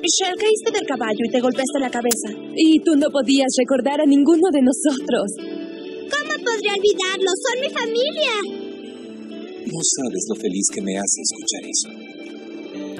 Michelle, caíste del caballo y te golpeaste la cabeza. Y tú no podías recordar a ninguno de nosotros. ¿Cómo podría olvidarlo? Son mi familia. No sabes lo feliz que me hace escuchar eso.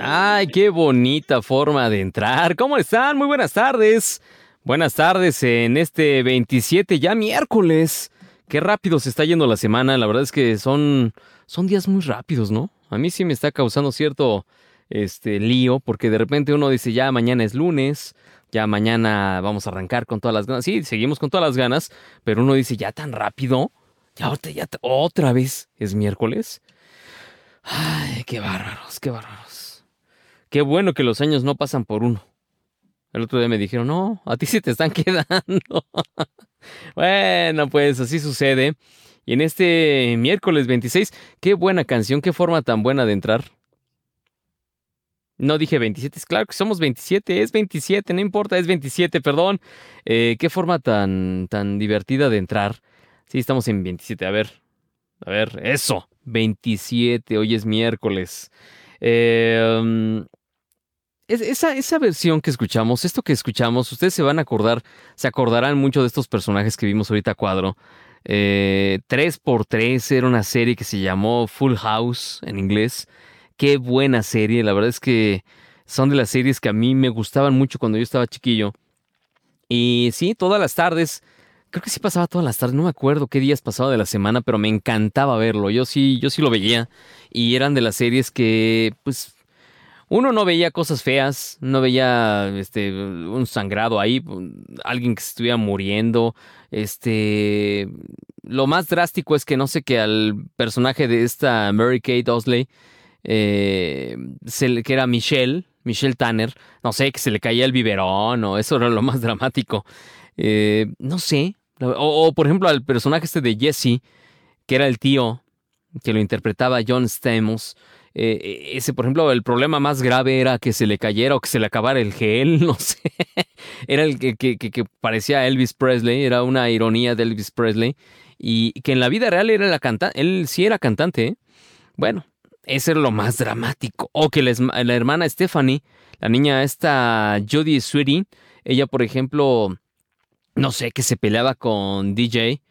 Ay, qué bonita forma de entrar. ¿Cómo están? Muy buenas tardes. Buenas tardes en este 27 ya miércoles. Qué rápido se está yendo la semana. La verdad es que son son días muy rápidos, ¿no? A mí sí me está causando cierto este lío porque de repente uno dice, "Ya mañana es lunes, ya mañana vamos a arrancar con todas las ganas." Sí, seguimos con todas las ganas, pero uno dice, "Ya tan rápido." Ya ya otra vez es miércoles. Ay, qué bárbaros, qué bárbaros. Qué bueno que los años no pasan por uno. El otro día me dijeron, no, a ti sí te están quedando. bueno, pues así sucede. Y en este miércoles 26, qué buena canción, qué forma tan buena de entrar. No dije 27, es claro que somos 27, es 27, no importa, es 27, perdón. Eh, qué forma tan, tan divertida de entrar. Sí, estamos en 27, a ver, a ver, eso, 27, hoy es miércoles. Eh, esa, esa versión que escuchamos, esto que escuchamos, ustedes se van a acordar, se acordarán mucho de estos personajes que vimos ahorita cuadro. Eh, 3x3 era una serie que se llamó Full House en inglés. Qué buena serie, la verdad es que son de las series que a mí me gustaban mucho cuando yo estaba chiquillo. Y sí, todas las tardes, creo que sí pasaba todas las tardes, no me acuerdo qué días pasaba de la semana, pero me encantaba verlo. Yo sí, yo sí lo veía. Y eran de las series que, pues, uno no veía cosas feas, no veía este un sangrado ahí, alguien que estuviera muriendo. Este lo más drástico es que no sé que al personaje de esta Mary Kate Osley, eh, que era Michelle, Michelle Tanner, no sé, que se le caía el biberón o eso era lo más dramático. Eh, no sé. O, por ejemplo al personaje este de Jesse, que era el tío, que lo interpretaba John Stamos. Eh, ese, por ejemplo, el problema más grave era que se le cayera o que se le acabara el gel, no sé. era el que, que, que, parecía Elvis Presley, era una ironía de Elvis Presley. Y que en la vida real era la cantante, él sí era cantante. ¿eh? Bueno, ese era lo más dramático. O que la, la hermana Stephanie, la niña esta Judy Sweetie, ella, por ejemplo, no sé, que se peleaba con DJ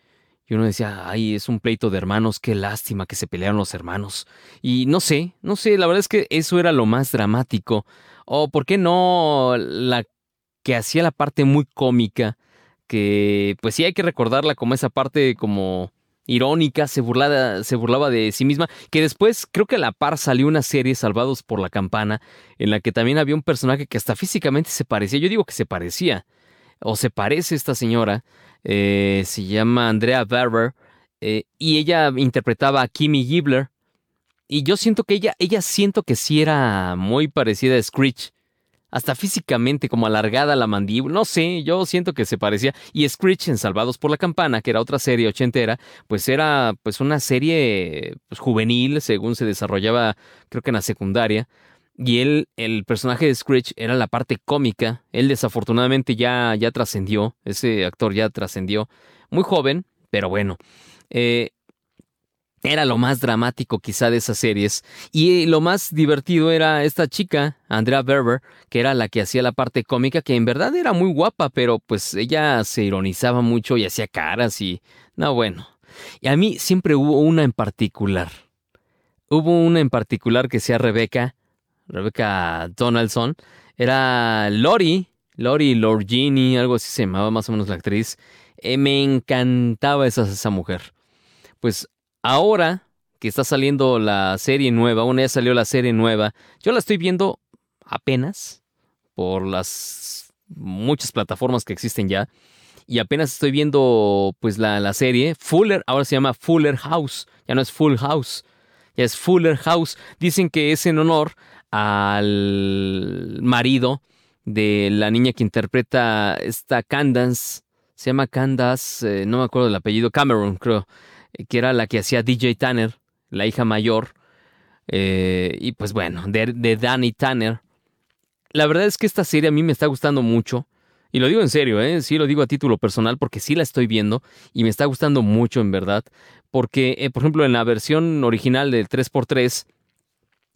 y uno decía, ay, es un pleito de hermanos, qué lástima que se pelearon los hermanos. Y no sé, no sé, la verdad es que eso era lo más dramático. O por qué no la que hacía la parte muy cómica, que pues sí hay que recordarla como esa parte como irónica, se burlaba, se burlaba de sí misma, que después creo que a la par salió una serie Salvados por la Campana, en la que también había un personaje que hasta físicamente se parecía, yo digo que se parecía, o se parece esta señora, eh, se llama Andrea Berber, eh, y ella interpretaba a Kimmy Gibbler. Y yo siento que ella, ella siento que sí era muy parecida a Screech. Hasta físicamente, como alargada la mandíbula. No sé, yo siento que se parecía. Y Screech en Salvados por la Campana, que era otra serie ochentera, pues era pues una serie pues, juvenil, según se desarrollaba, creo que en la secundaria. Y él, el personaje de Screech era la parte cómica. Él desafortunadamente ya, ya trascendió. Ese actor ya trascendió. Muy joven, pero bueno. Eh, era lo más dramático quizá de esas series. Y lo más divertido era esta chica, Andrea Berber, que era la que hacía la parte cómica, que en verdad era muy guapa, pero pues ella se ironizaba mucho y hacía caras y... No, bueno. Y a mí siempre hubo una en particular. Hubo una en particular que sea Rebeca, Rebecca Donaldson, era Lori, Lori Lorgini, algo así se llamaba más o menos la actriz. Eh, me encantaba esa, esa mujer. Pues ahora que está saliendo la serie nueva, una ya salió la serie nueva, yo la estoy viendo apenas por las muchas plataformas que existen ya. Y apenas estoy viendo pues la, la serie. Fuller, ahora se llama Fuller House. Ya no es Full House. Ya es Fuller House. Dicen que es en honor al marido de la niña que interpreta esta Candace, se llama Candace, eh, no me acuerdo del apellido, Cameron creo, eh, que era la que hacía DJ Tanner, la hija mayor, eh, y pues bueno, de, de, Danny Tanner. La verdad es que esta serie a mí me está gustando mucho, y lo digo en serio, sí lo digo a título personal porque sí la estoy viendo y me está gustando mucho en verdad, porque por ejemplo en la versión original del 3x3,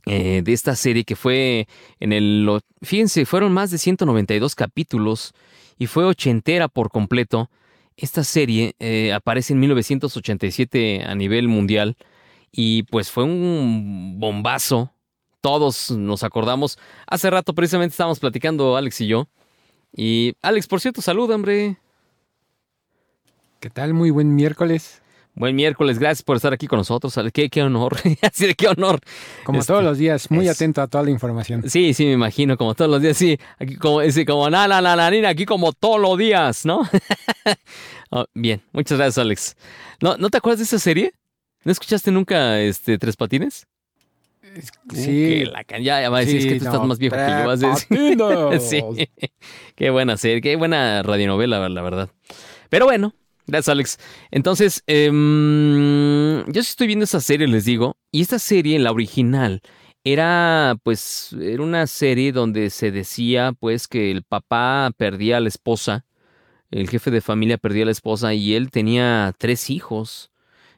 eh, de esta serie que fue en el... Fíjense, fueron más de 192 capítulos y fue ochentera por completo. Esta serie eh, aparece en 1987 a nivel mundial y pues fue un bombazo. Todos nos acordamos. Hace rato precisamente estábamos platicando Alex y yo. Y Alex, por cierto, saluda, hombre. ¿Qué tal? Muy buen miércoles. Buen miércoles, gracias por estar aquí con nosotros. Qué, qué honor, así de qué honor. Como Este, todos los días, muy es- atento a toda la información. Sí, sí, me imagino, como todos los días, sí. Aquí como, sí, como na, na, na, na, nina, aquí como todos los días, ¿no? Oh, bien, muchas gracias, Alex. ¿No, ¿No te acuerdas de esa serie? ¿No escuchaste nunca este Tres Patines? Uh, Sí. la can- ya, ya va a decir, es que tú estás más viejo que yo. Vas a decir. Sí. Qué buena serie, qué buena radionovela, la verdad. Pero bueno, gracias, Alex. Entonces, em, yo estoy viendo esa serie, les digo. Y esta serie, la original, era pues, era una serie donde se decía pues que el papá perdía a la esposa, el jefe de familia perdía a la esposa y él tenía tres hijos.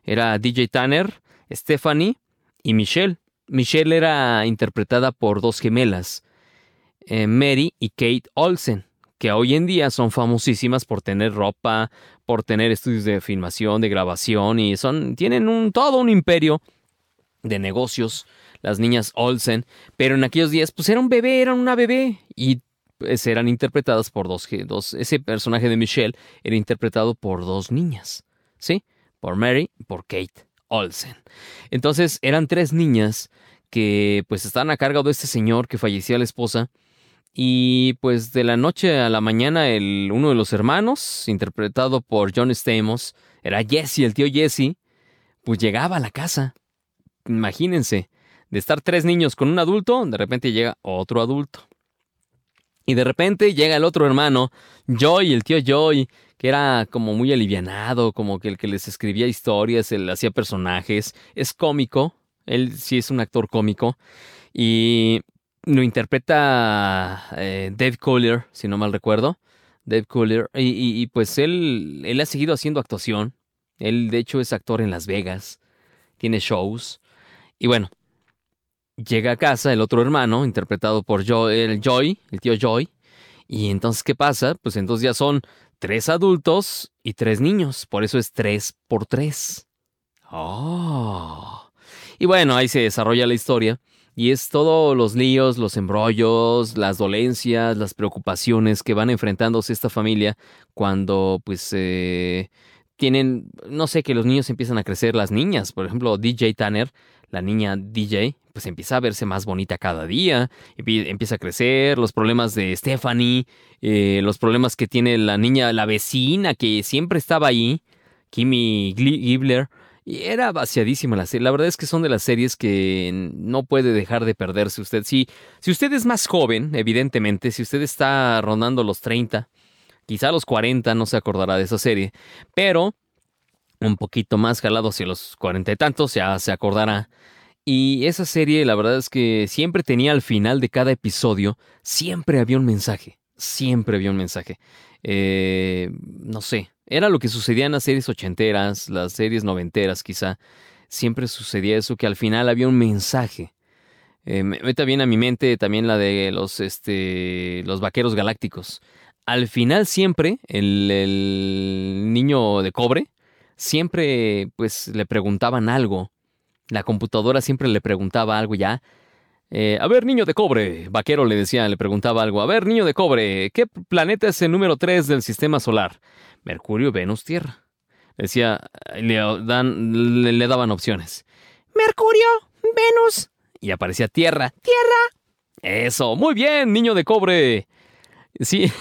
Era DJ Tanner, Stephanie y Michelle. Michelle era interpretada por dos gemelas, eh, Mary y Kate Olsen, que hoy en día son famosísimas por tener ropa, por tener estudios de filmación, de grabación y son tienen un todo un imperio de negocios las niñas Olsen, pero en aquellos días pues era un bebé, eran una bebé y pues, eran interpretadas por dos, ese personaje de Michelle era interpretado por dos niñas, ¿sí? Por Mary y por Kate Olsen. Entonces eran tres niñas que pues estaban a cargo de este señor que fallecía la esposa y pues de la noche a la mañana el uno de los hermanos, interpretado por John Stamos, era Jesse, el tío Jesse, pues llegaba a la casa. Imagínense, de estar tres niños con un adulto, de repente llega otro adulto. Y de repente llega el otro hermano, Joy, el tío Joy, que era como muy alivianado, como que el que les escribía historias, él hacía personajes, es cómico, él sí es un actor cómico, y lo interpreta eh, Dave Collier, si no mal recuerdo, Dave Collier, y, y- pues él, él ha seguido haciendo actuación, él de hecho es actor en Las Vegas, tiene shows, y bueno, llega a casa el otro hermano, interpretado por Joy, el Joy, el tío Joy. Y entonces, ¿qué pasa? Pues entonces ya son tres adultos y tres niños. Por eso es tres por tres. Oh. Y bueno, ahí se desarrolla la historia. Y es todos los líos, los embrollos, las dolencias, las preocupaciones que van enfrentándose esta familia cuando pues eh, tienen, no sé, que los niños empiezan a crecer, las niñas, por ejemplo, DJ Tanner, la niña DJ, pues empieza a verse más bonita cada día, empie- empieza a crecer, los problemas de Stephanie, eh, los problemas que tiene la niña, la vecina que siempre estaba ahí, Kimmy Gibbler, y era vaciadísima la serie. La verdad es que son de las series que no puede dejar de perderse usted. Si, si usted es más joven, evidentemente, si usted está rondando los 30, quizá los 40 no se acordará de esa serie, pero un poquito más jalado hacia los cuarenta y tantos ya se acordará. Y esa serie, la verdad es que siempre tenía al final de cada episodio, siempre había un mensaje, siempre había un mensaje. Eh, no sé, era lo que sucedía en las series ochenteras, las series noventeras quizá. Siempre sucedía eso, que al final había un mensaje. Eh, me meta bien a mi mente también la de los, este, los vaqueros galácticos. Al final siempre, el, el niño de cobre, siempre pues le preguntaban algo. La computadora siempre le preguntaba algo ya. Eh, a ver, niño de cobre, vaquero le decía, le preguntaba algo. A ver, niño de cobre, ¿qué planeta es el número 3 del sistema solar? Mercurio, Venus, Tierra. Decía, le, dan, le, le daban opciones. Mercurio, Venus. Y aparecía Tierra. Tierra. Eso, muy bien, niño de cobre. Sí.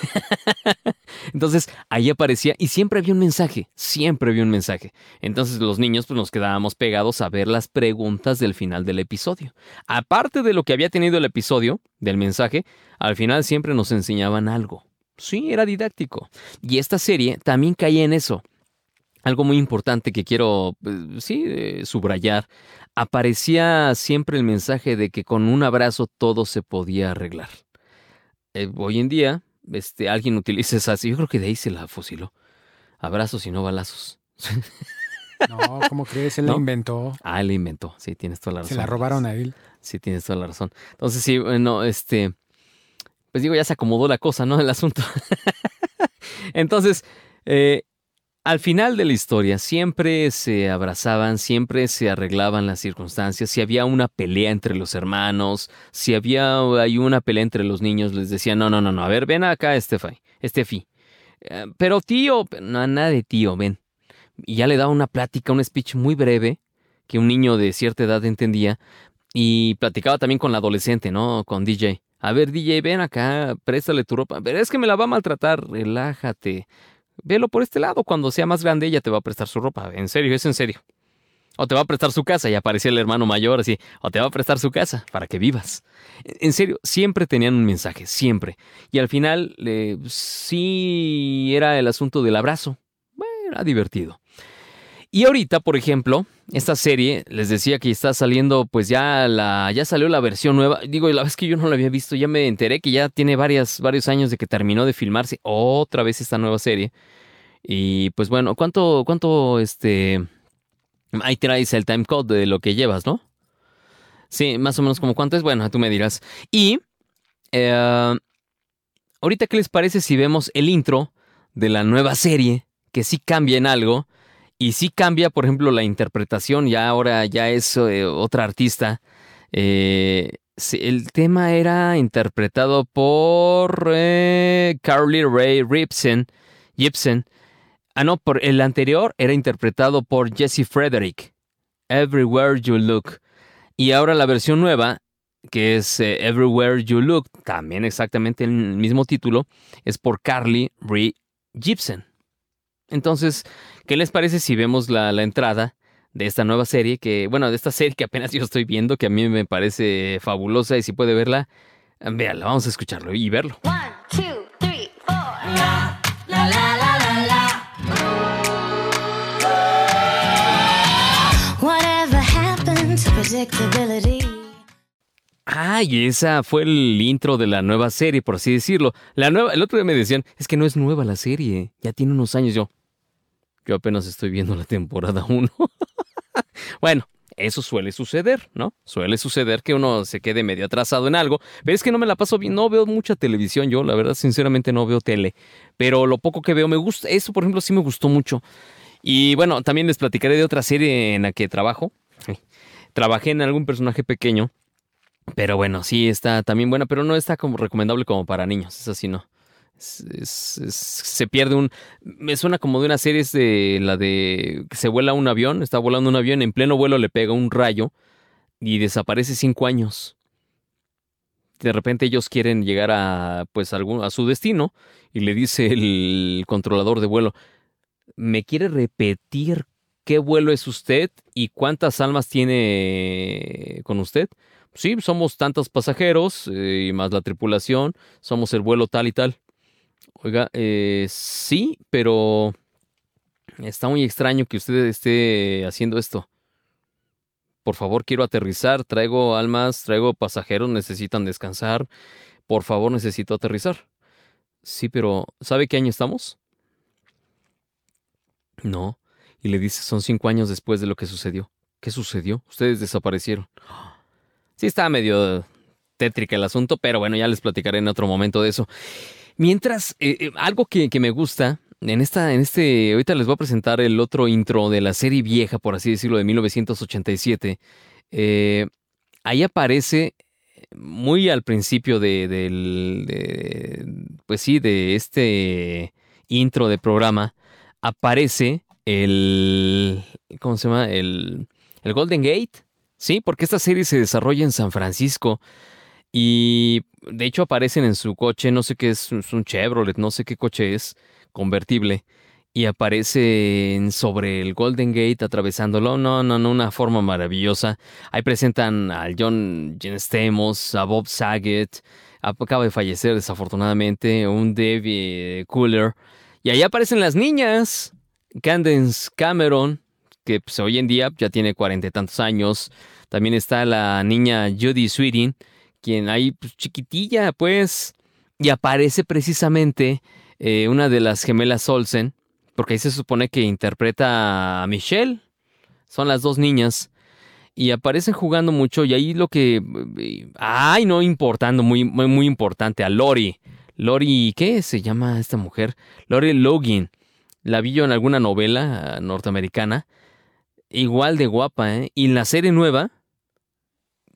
Entonces ahí aparecía y siempre había un mensaje, siempre había un mensaje. Entonces los niños pues nos quedábamos pegados a ver las preguntas del final del episodio. Aparte de lo que había tenido el episodio, del mensaje, al final siempre nos enseñaban algo. Sí, era didáctico. Y esta serie también caía en eso. Algo muy importante que quiero, eh, sí, eh, subrayar. Aparecía siempre el mensaje de que con un abrazo todo se podía arreglar. Eh, hoy en día, este, alguien utiliza esa, yo creo que de ahí se la fusiló. Abrazos y no balazos. No, ¿cómo crees? Él ¿No? la inventó. Ah, él la inventó. Sí, tienes toda la razón. Se la robaron a él. Sí, tienes toda la razón. Entonces, sí, bueno, este. Pues digo, ya se acomodó la cosa, ¿no? El asunto. Entonces, eh, al final de la historia, siempre se abrazaban, siempre se arreglaban las circunstancias. Si había una pelea entre los hermanos, si había hay una pelea entre los niños, les decían: No, no, no, no, a ver, ven acá, Estefi. Estefi. Eh, pero tío, no, nada de tío, ven. Y ya le daba una plática, un speech muy breve que un niño de cierta edad entendía y platicaba también con la adolescente, ¿no? Con DJ. A ver, DJ, ven acá, préstale tu ropa. Pero es que me la va a maltratar, relájate. Velo por este lado, cuando sea más grande ella te va a prestar su ropa. En serio, es en serio. O te va a prestar su casa, y aparecía el hermano mayor así. O te va a prestar su casa, para que vivas. En serio, siempre tenían un mensaje, siempre. Y al final, eh, sí era el asunto del abrazo. Bueno, era divertido. Y ahorita, por ejemplo, esta serie, les decía que está saliendo, pues ya la, ya salió la versión nueva. Digo, la vez que yo no la había visto, ya me enteré que ya tiene varias, varios años de que terminó de filmarse otra vez esta nueva serie. Y pues bueno, ¿cuánto, cuánto, este, ahí traes el time code de lo que llevas, ¿no? Sí, más o menos como cuánto es, bueno, tú me dirás. Y, eh, ahorita, ¿qué les parece si vemos el intro de la nueva serie? Que sí cambia en algo. Y sí cambia, por ejemplo, la interpretación, ya ahora ya es eh, otra artista. Eh, el tema era interpretado por eh, Carly Ray Gibson. Ah, no, por el anterior era interpretado por Jesse Frederick. Everywhere You Look. Y ahora la versión nueva, que es Everywhere You Look, también exactamente el mismo título, es por Carly Ray Gibson. Entonces, ¿qué les parece si vemos la, la, entrada de esta nueva serie? Que, bueno, de esta serie que apenas yo estoy viendo, que a mí me parece fabulosa y si puede verla, véanla, vamos a escucharlo y verlo. One, two, three, four. La, la, la, la? Ah, y esa fue el intro de la nueva serie, por así decirlo. La nueva, el otro día me decían, es que no es nueva la serie, ya tiene unos años yo. Yo apenas estoy viendo la temporada 1. bueno, eso suele suceder, ¿no? Suele suceder que uno se quede medio atrasado en algo, pero es que no me la paso bien, no veo mucha televisión yo, la verdad, sinceramente no veo tele, pero lo poco que veo me gusta, eso por ejemplo sí me gustó mucho. Y bueno, también les platicaré de otra serie en la que trabajo. Trabajé en algún personaje pequeño, pero bueno, sí está también buena, pero no está como recomendable como para niños, es así, no. Se pierde un. Me suena como de una serie de la de. se vuela un avión, está volando un avión, en pleno vuelo le pega un rayo y desaparece cinco años. De repente ellos quieren llegar a. pues a, algún, a su destino y le dice el controlador de vuelo: ¿Me quiere repetir qué vuelo es usted y cuántas almas tiene con usted? Sí, somos tantos pasajeros eh, y más la tripulación, somos el vuelo tal y tal. Oiga, eh, sí, pero está muy extraño que usted esté haciendo esto. Por favor, quiero aterrizar, traigo almas, traigo pasajeros, necesitan descansar. Por favor, necesito aterrizar. Sí, pero ¿sabe qué año estamos? No. Y le dice, son cinco años después de lo que sucedió. ¿Qué sucedió? Ustedes desaparecieron. Sí, está medio tétrica el asunto, pero bueno, ya les platicaré en otro momento de eso. Mientras, eh, eh, algo que, me gusta, en esta, en este, ahorita les voy a presentar el otro intro de la serie vieja, por así decirlo, de 1987. Eh, ahí aparece muy al principio de, de, pues sí, de este intro de programa, aparece el, ¿cómo se llama? El, el Golden Gate, sí, porque esta serie se desarrolla en San Francisco. Y de hecho aparecen en su coche, no sé qué es, es un Chevrolet, no sé qué coche es, convertible. Y aparecen sobre el Golden Gate atravesándolo. No, no, no, una forma maravillosa. Ahí presentan al John Stamos, a Bob Saget. Acaba de fallecer desafortunadamente, un David Cooler. Y ahí aparecen las niñas. Candence Cameron, que pues, hoy en día ya tiene cuarenta y tantos años. También está la niña Judy Sweeting quien ahí pues, chiquitilla, pues, y aparece precisamente eh, una de las gemelas Olsen, porque ahí se supone que interpreta a Michelle, Son las dos niñas. Y aparecen jugando mucho. Y ahí lo que. Ay, no importando, muy, muy, importante. A Lori. Lori, ¿qué se llama esta mujer? Lori Logan. La vi yo en alguna novela ah, norteamericana. Igual de guapa, ¿eh? Y en la serie nueva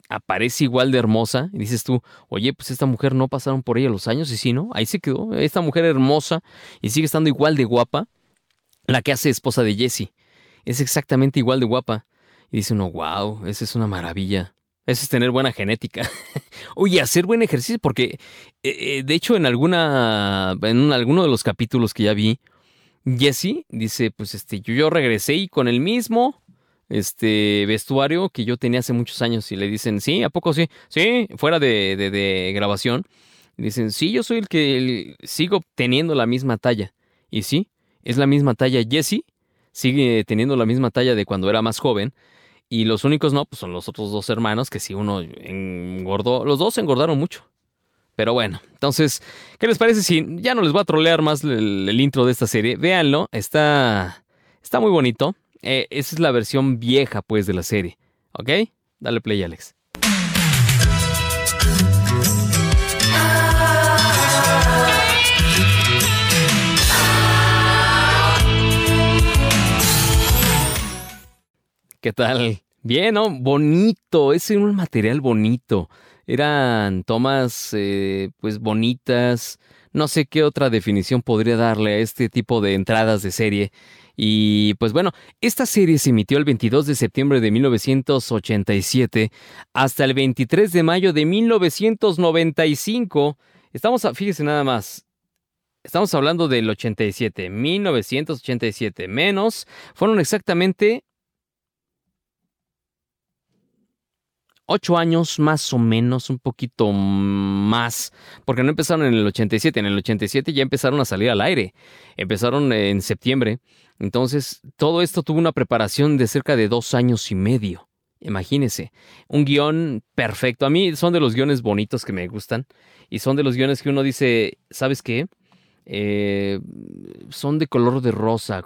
aparece igual de hermosa. Y dices tú, oye, pues esta mujer no pasaron por ella los años. Y sí, ¿no? Ahí se quedó. Esta mujer hermosa y sigue estando igual de guapa. La que hace esposa de Jesse. Es exactamente igual de guapa. Y dice uno, wow, esa es una maravilla. Eso es tener buena genética. Oye, hacer buen ejercicio, porque eh, eh, de hecho en alguna. En un- alguno de los capítulos que ya vi, Jesse dice: Pues este, yo regresé y con el mismo este vestuario que yo tenía hace muchos años. Y le dicen, sí, ¿a poco sí? Sí, fuera de, de- de grabación. Dicen, sí, yo soy el que el- sigo teniendo la misma talla. Y sí, es la misma talla. Jesse sigue teniendo la misma talla de cuando era más joven. Y los únicos no, pues son los otros dos hermanos, que si uno engordó, los dos engordaron mucho. Pero bueno, entonces, ¿qué les parece si ya no les voy a trolear más el, el intro de esta serie? Véanlo, está, está muy bonito. Eh, esa es la versión vieja, pues, de la serie. ¿Ok? Dale play, Alex. ¿Qué tal? Bien, ¿no? Bonito, es un material bonito. Eran tomas, eh, pues, bonitas. No sé qué otra definición podría darle a este tipo de entradas de serie. Y pues bueno, esta serie se emitió el 22 de septiembre de 1987 hasta el 23 de mayo de 1995. Estamos, fíjese nada más, estamos hablando del 87, 1987 menos, fueron exactamente ocho años más o menos, un poquito más, porque no empezaron en el 87, en el 87 ya empezaron a salir al aire, empezaron en septiembre, entonces todo esto tuvo una preparación de cerca de dos años y medio, imagínense, un guion perfecto, a mí son de los guiones bonitos que me gustan, y son de los guiones que uno dice, ¿sabes qué? Eh, son de color de rosa,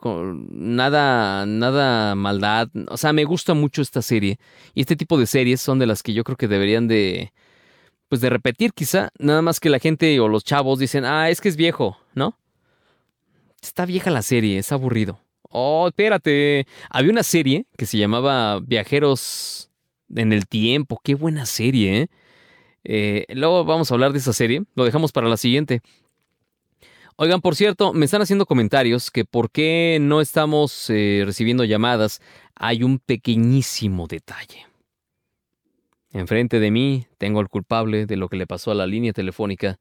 nada, nada maldad. O sea, me gusta mucho esta serie. Y este tipo de series son de las que yo creo que deberían de, pues de repetir quizá. Nada más que la gente o los chavos dicen, ah, es que es viejo, ¿no? Está vieja la serie, es aburrido. Oh, espérate. Había una serie que se llamaba Viajeros en el Tiempo. Qué buena serie, ¿eh? Eh, luego vamos a hablar de esa serie. Lo dejamos para la siguiente. Oigan, por cierto, me están haciendo comentarios que por qué no estamos eh, recibiendo llamadas. Hay un pequeñísimo detalle. Enfrente de mí tengo al culpable de lo que le pasó a la línea telefónica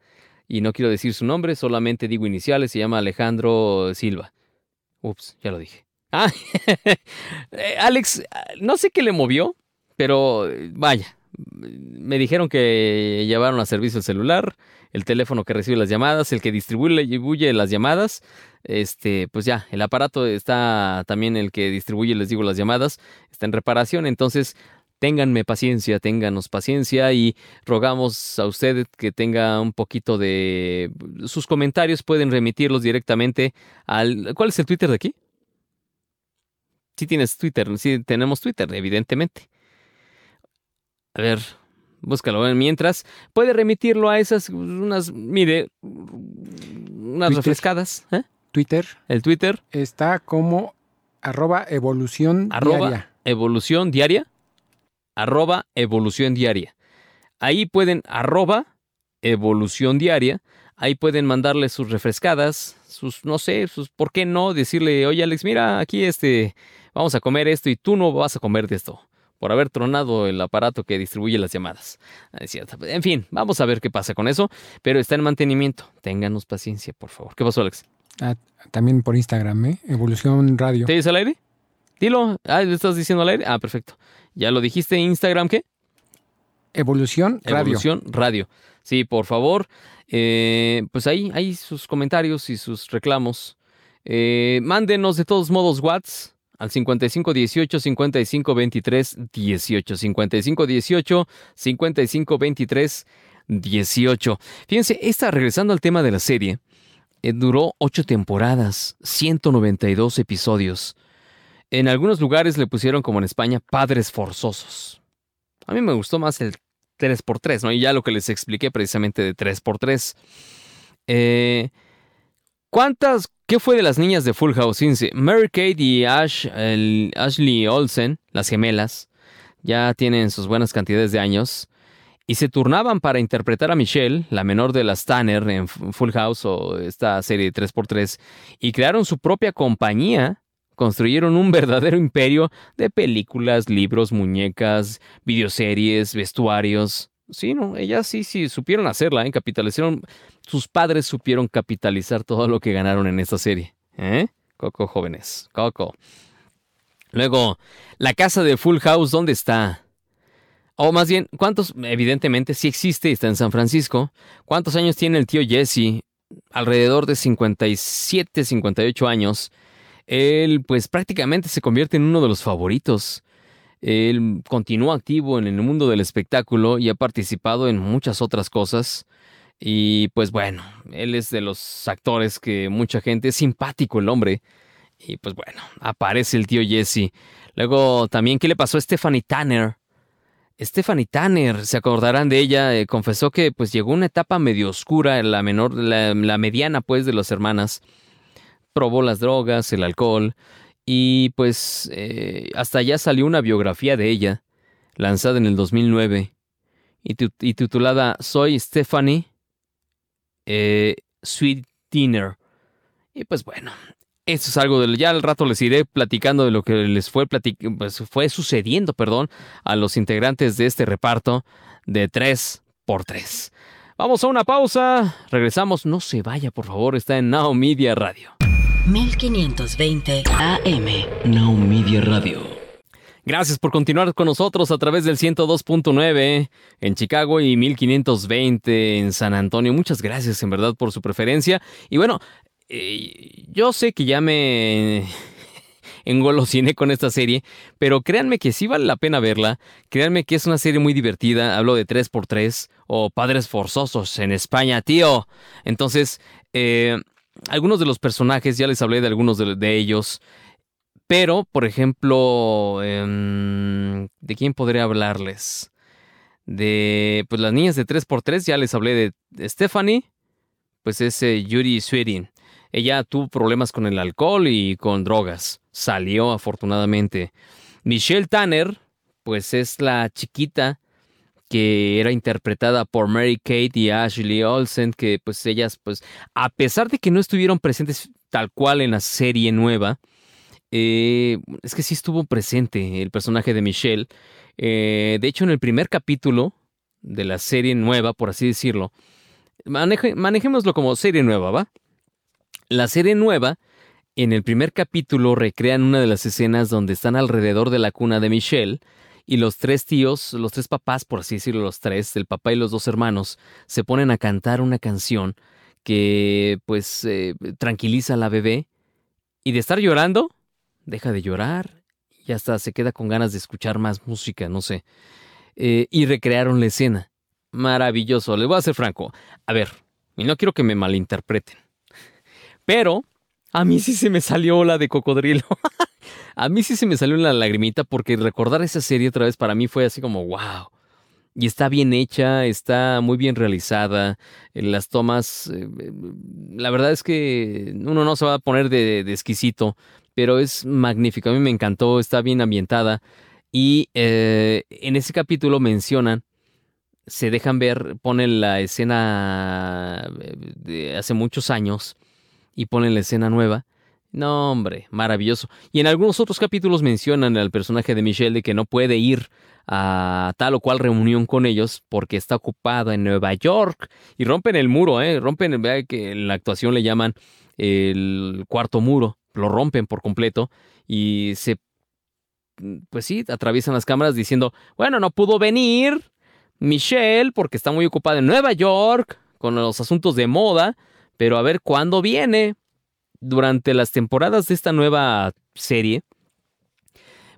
y no quiero decir su nombre, solamente digo iniciales, se llama Alejandro Silva. Ups, ya lo dije. Ah, eh, Alex, no sé qué le movió, pero eh, vaya, me dijeron que llevaron a servicio el celular, el teléfono que recibe las llamadas, el que distribuye, distribuye las llamadas, este, pues ya, el aparato está también el que distribuye, les digo, las llamadas, está en reparación, entonces ténganme paciencia, ténganos paciencia y rogamos a usted que tenga un poquito de sus comentarios, pueden remitirlos directamente al ¿Cuál es el Twitter de aquí? Sí tienes Twitter, sí tenemos Twitter, evidentemente. A ver, búscalo. Mientras, puede remitirlo a esas, unas, mire, unas Twitter. refrescadas. ¿eh? Twitter El Twitter, está como arroba evolución arroba diaria. evolución diaria, arroba evolución diaria. Ahí pueden, arroba evolución diaria, ahí pueden mandarle sus refrescadas, sus, no sé, sus, ¿por qué no? Decirle, oye Alex, mira, aquí este, vamos a comer esto y tú no vas a comer de esto. Por haber tronado el aparato que distribuye las llamadas. Ah. En fin, vamos a ver qué pasa con eso. Pero está en mantenimiento. Ténganos paciencia, por favor. ¿Qué pasó, Alex? Ah, también por Instagram, ¿eh? Evolución Radio. ¿Te dice al aire? Dilo. Ah, ¿le estás diciendo al aire? Ah, perfecto. ¿Ya lo dijiste en Instagram qué? Evolución Radio. Evolución Radio. Sí, por favor. eh, pues ahí, ahí sus comentarios y sus reclamos. Eh, mándenos de todos modos Whats al 5518 5523 18 5518 5523 18. Fíjense, esta regresando al tema de la serie, eh, duró ocho temporadas, 192 episodios. En algunos lugares le pusieron, como en España, padres forzosos. A mí me gustó más el 3x3, ¿no? Y ya lo que les expliqué precisamente de 3x3. Eh, ¿Cuántas? ¿Qué fue de las niñas de Full House? Mary Kate y Ashley Olsen, las gemelas, ya tienen sus buenas cantidades de años y se turnaban para interpretar a Michelle, la menor de las Tanner en Full House o esta serie de 3x3, y crearon su propia compañía. Construyeron un verdadero imperio de películas, libros, muñecas, videoseries, vestuarios. Sí, no, ellas sí, sí, supieron hacerla, ¿eh? capitalizaron. Sus padres supieron capitalizar todo lo que ganaron en esta serie. ¿Eh? Coco jóvenes, Coco. Luego, la casa de Full House, ¿dónde está? O más bien, ¿cuántos? Evidentemente sí existe, está en San Francisco. ¿Cuántos años tiene el tío Jesse? Alrededor de 57, 58 años. Él, pues prácticamente se convierte en uno de los favoritos. Él continúa activo en el mundo del espectáculo y ha participado en muchas otras cosas. Y pues bueno, él es de los actores que mucha gente es simpático el hombre. Y pues bueno, aparece el tío Jesse. Luego también, ¿qué le pasó a Stephanie Tanner? Stephanie Tanner, se acordarán de ella, eh, confesó que pues llegó una etapa medio oscura, la menor, la, la mediana pues de las hermanas. Probó las drogas, el alcohol y pues eh, hasta ya salió una biografía de ella, lanzada en el 2009 y, tu- y titulada Soy Stephanie eh, Sweet Dinner. Y pues bueno, eso es algo de ya al rato les iré platicando de lo que les fue pues, fue sucediendo, perdón, a los integrantes de este reparto de 3 por 3 Vamos a una pausa, regresamos, no se vaya por favor, está en Now Media Radio. 1520 AM. Now Media Radio. Gracias por continuar con nosotros a través del 102.9 en Chicago y 1520 en San Antonio. Muchas gracias en verdad por su preferencia. Y bueno, eh, yo sé que ya me engolosiné con esta serie, pero créanme que sí vale la pena verla. Créanme que es una serie muy divertida. Hablo de 3x3 o Padres Forzosos en España, tío. Entonces, eh, algunos de los personajes, ya les hablé de algunos de, ellos. Pero, por ejemplo, em, ¿de quién podría hablarles? De, pues las niñas de 3x3, ya les hablé de, Stephanie, pues es eh, Yuri. Ella tuvo problemas con el alcohol y con drogas. Salió afortunadamente. Michelle Tanner, pues es la chiquita que era interpretada por Mary Kate y Ashley Olsen, que pues ellas, pues, a pesar de que no estuvieron presentes tal cual en la serie nueva, eh, es que sí estuvo presente el personaje de Michelle. Eh, de hecho, en el primer capítulo de la serie nueva, por así decirlo, maneje- manejémoslo como serie nueva, ¿va? La serie nueva, en el primer capítulo, recrean una de las escenas donde están alrededor de la cuna de Michelle y los tres tíos, los tres papás, por así decirlo, los tres, el papá y los dos hermanos, se ponen a cantar una canción que, pues, eh, tranquiliza a la bebé y de estar llorando, deja de llorar y hasta se queda con ganas de escuchar más música, no sé. Eh, y recrearon la escena. Maravilloso. Les voy a ser franco. A ver, y no quiero que me malinterpreten. Pero a mí sí se me salió la de cocodrilo. a mí sí se me salió la lagrimita porque recordar esa serie otra vez para mí fue así como wow. Y está bien hecha, está muy bien realizada. eh, Las tomas, eh, eh, la verdad es que uno no se va a poner de, exquisito, pero es magnífico. A mí me encantó, está bien ambientada. Y en ese capítulo mencionan, se dejan ver, ponen la escena de hace muchos años y ponen la escena nueva. No, hombre, maravilloso. Y en algunos otros capítulos mencionan al personaje de Michelle de que no puede ir a tal o cual reunión con ellos porque está ocupada en Nueva York. Y rompen el muro, ¿eh? Rompen, vea que en la actuación le llaman el cuarto muro. Lo rompen por completo y se, pues sí, atraviesan las cámaras diciendo, bueno, no pudo venir Michelle porque está muy ocupada en Nueva York con los asuntos de moda, pero a ver cuándo viene. Durante las temporadas de esta nueva serie,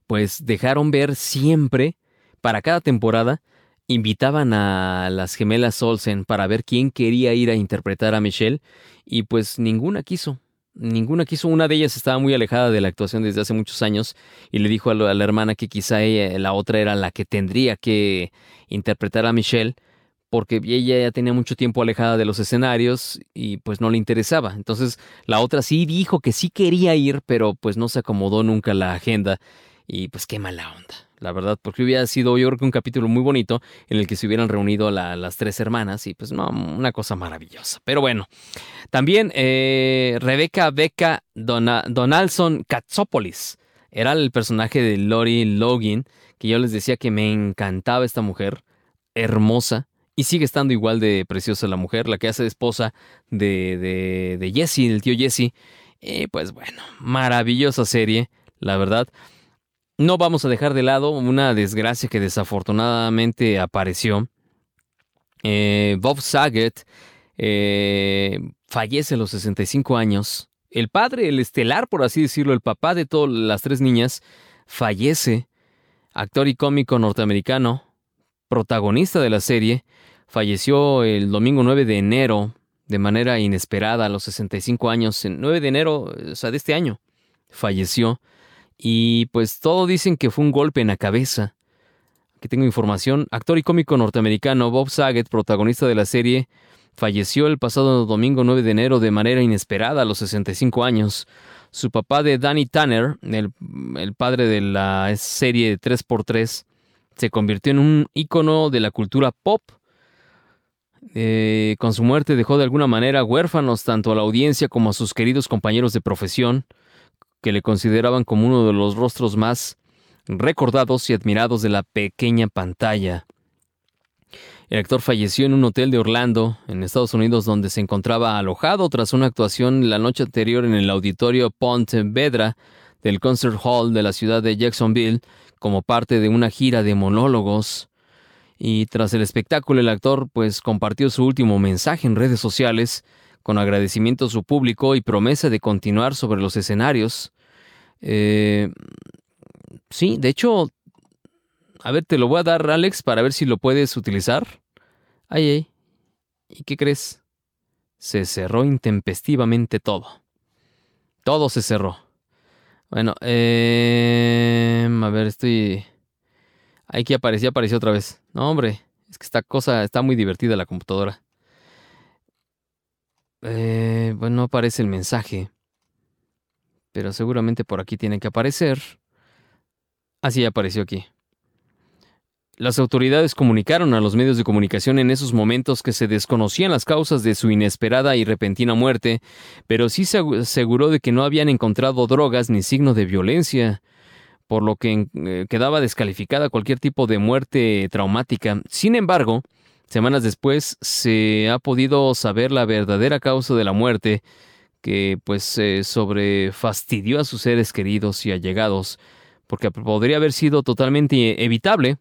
pues dejaron ver siempre, para cada temporada, invitaban a las gemelas Olsen para ver quién quería ir a interpretar a Michelle y pues ninguna quiso. Ninguna quiso, una de ellas estaba muy alejada de la actuación desde hace muchos años y le dijo a, la, hermana que quizá la otra era la que tendría que interpretar a Michelle porque ella ya tenía mucho tiempo alejada de los escenarios y pues no le interesaba. Entonces la otra sí dijo que sí quería ir, pero pues no se acomodó nunca la agenda y pues qué mala onda. La verdad, porque hubiera sido yo creo que un capítulo muy bonito en el que se hubieran reunido la- las tres hermanas y pues no, una cosa maravillosa. Pero bueno, también eh, Rebecca Becca Dona- Donaldson Katsopoulos era el personaje de Lori Logan, que yo les decía que me encantaba esta mujer, hermosa, y sigue estando igual de preciosa la mujer, la que hace esposa de, de, de Jesse, el tío Jesse. Y pues bueno, maravillosa serie, la verdad. No vamos a dejar de lado una desgracia que desafortunadamente apareció. Eh, Bob Saget eh, fallece a los 65 años. El padre, el estelar, por así decirlo, el papá de todas las tres niñas, fallece. Actor y cómico norteamericano, protagonista de la serie, falleció el domingo 9 de enero de manera inesperada a los 65 años. El 9 de enero, o sea, de este año, falleció. Y pues todo dicen que fue un golpe en la cabeza. Aquí tengo información. Actor y cómico norteamericano Bob Saget, protagonista de la serie, falleció el pasado domingo 9 de enero de manera inesperada a los 65 años. Su papá de Danny Tanner, el, el padre de la serie 3x3, se convirtió en un ícono de la cultura pop. Eh, con su muerte dejó de alguna manera huérfanos tanto a la audiencia como a sus queridos compañeros de profesión, que le consideraban como uno de los rostros más recordados y admirados de la pequeña pantalla. El actor falleció en un hotel de Orlando, en Estados Unidos, donde se encontraba alojado tras una actuación la noche anterior en el auditorio Ponte Vedra del Concert Hall de la ciudad de Jacksonville, como parte de una gira de monólogos. Y tras el espectáculo, el actor pues compartió su último mensaje en redes sociales, con agradecimiento a su público y promesa de continuar sobre los escenarios. Eh, sí, de hecho, a ver, te lo voy a dar, Alex, para ver si lo puedes utilizar. Ay, ay. ¿Y qué crees? Se cerró intempestivamente todo. Todo se cerró. Bueno, eh, a ver, estoy... Aquí apareció, apareció otra vez. No, hombre, es que esta cosa está muy divertida la computadora. Eh, bueno, no aparece el mensaje. Pero seguramente por aquí tiene que aparecer. Así apareció aquí. Las autoridades comunicaron a los medios de comunicación en esos momentos que se desconocían las causas de su inesperada y repentina muerte, pero sí se aseguró de que no habían encontrado drogas ni signo de violencia, por lo que eh, quedaba descalificada cualquier tipo de muerte traumática. Sin embargo, semanas después se ha podido saber la verdadera causa de la muerte, que pues eh, sobre fastidió a sus seres queridos y allegados, porque podría haber sido totalmente evitable.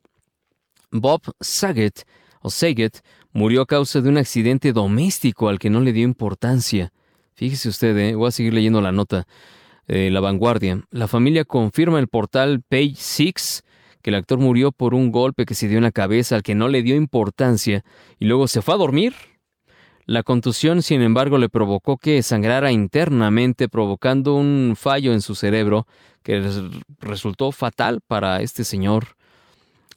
Bob Saget, o Saget, murió a causa de un accidente doméstico al que no le dio importancia. Fíjese usted, eh, voy a seguir leyendo la nota. Eh, la vanguardia. La familia confirma el portal Page Six que el actor murió por un golpe que se dio en la cabeza al que no le dio importancia y luego se fue a dormir. La contusión, sin embargo, le provocó que sangrara internamente, provocando un fallo en su cerebro que res- resultó fatal para este señor.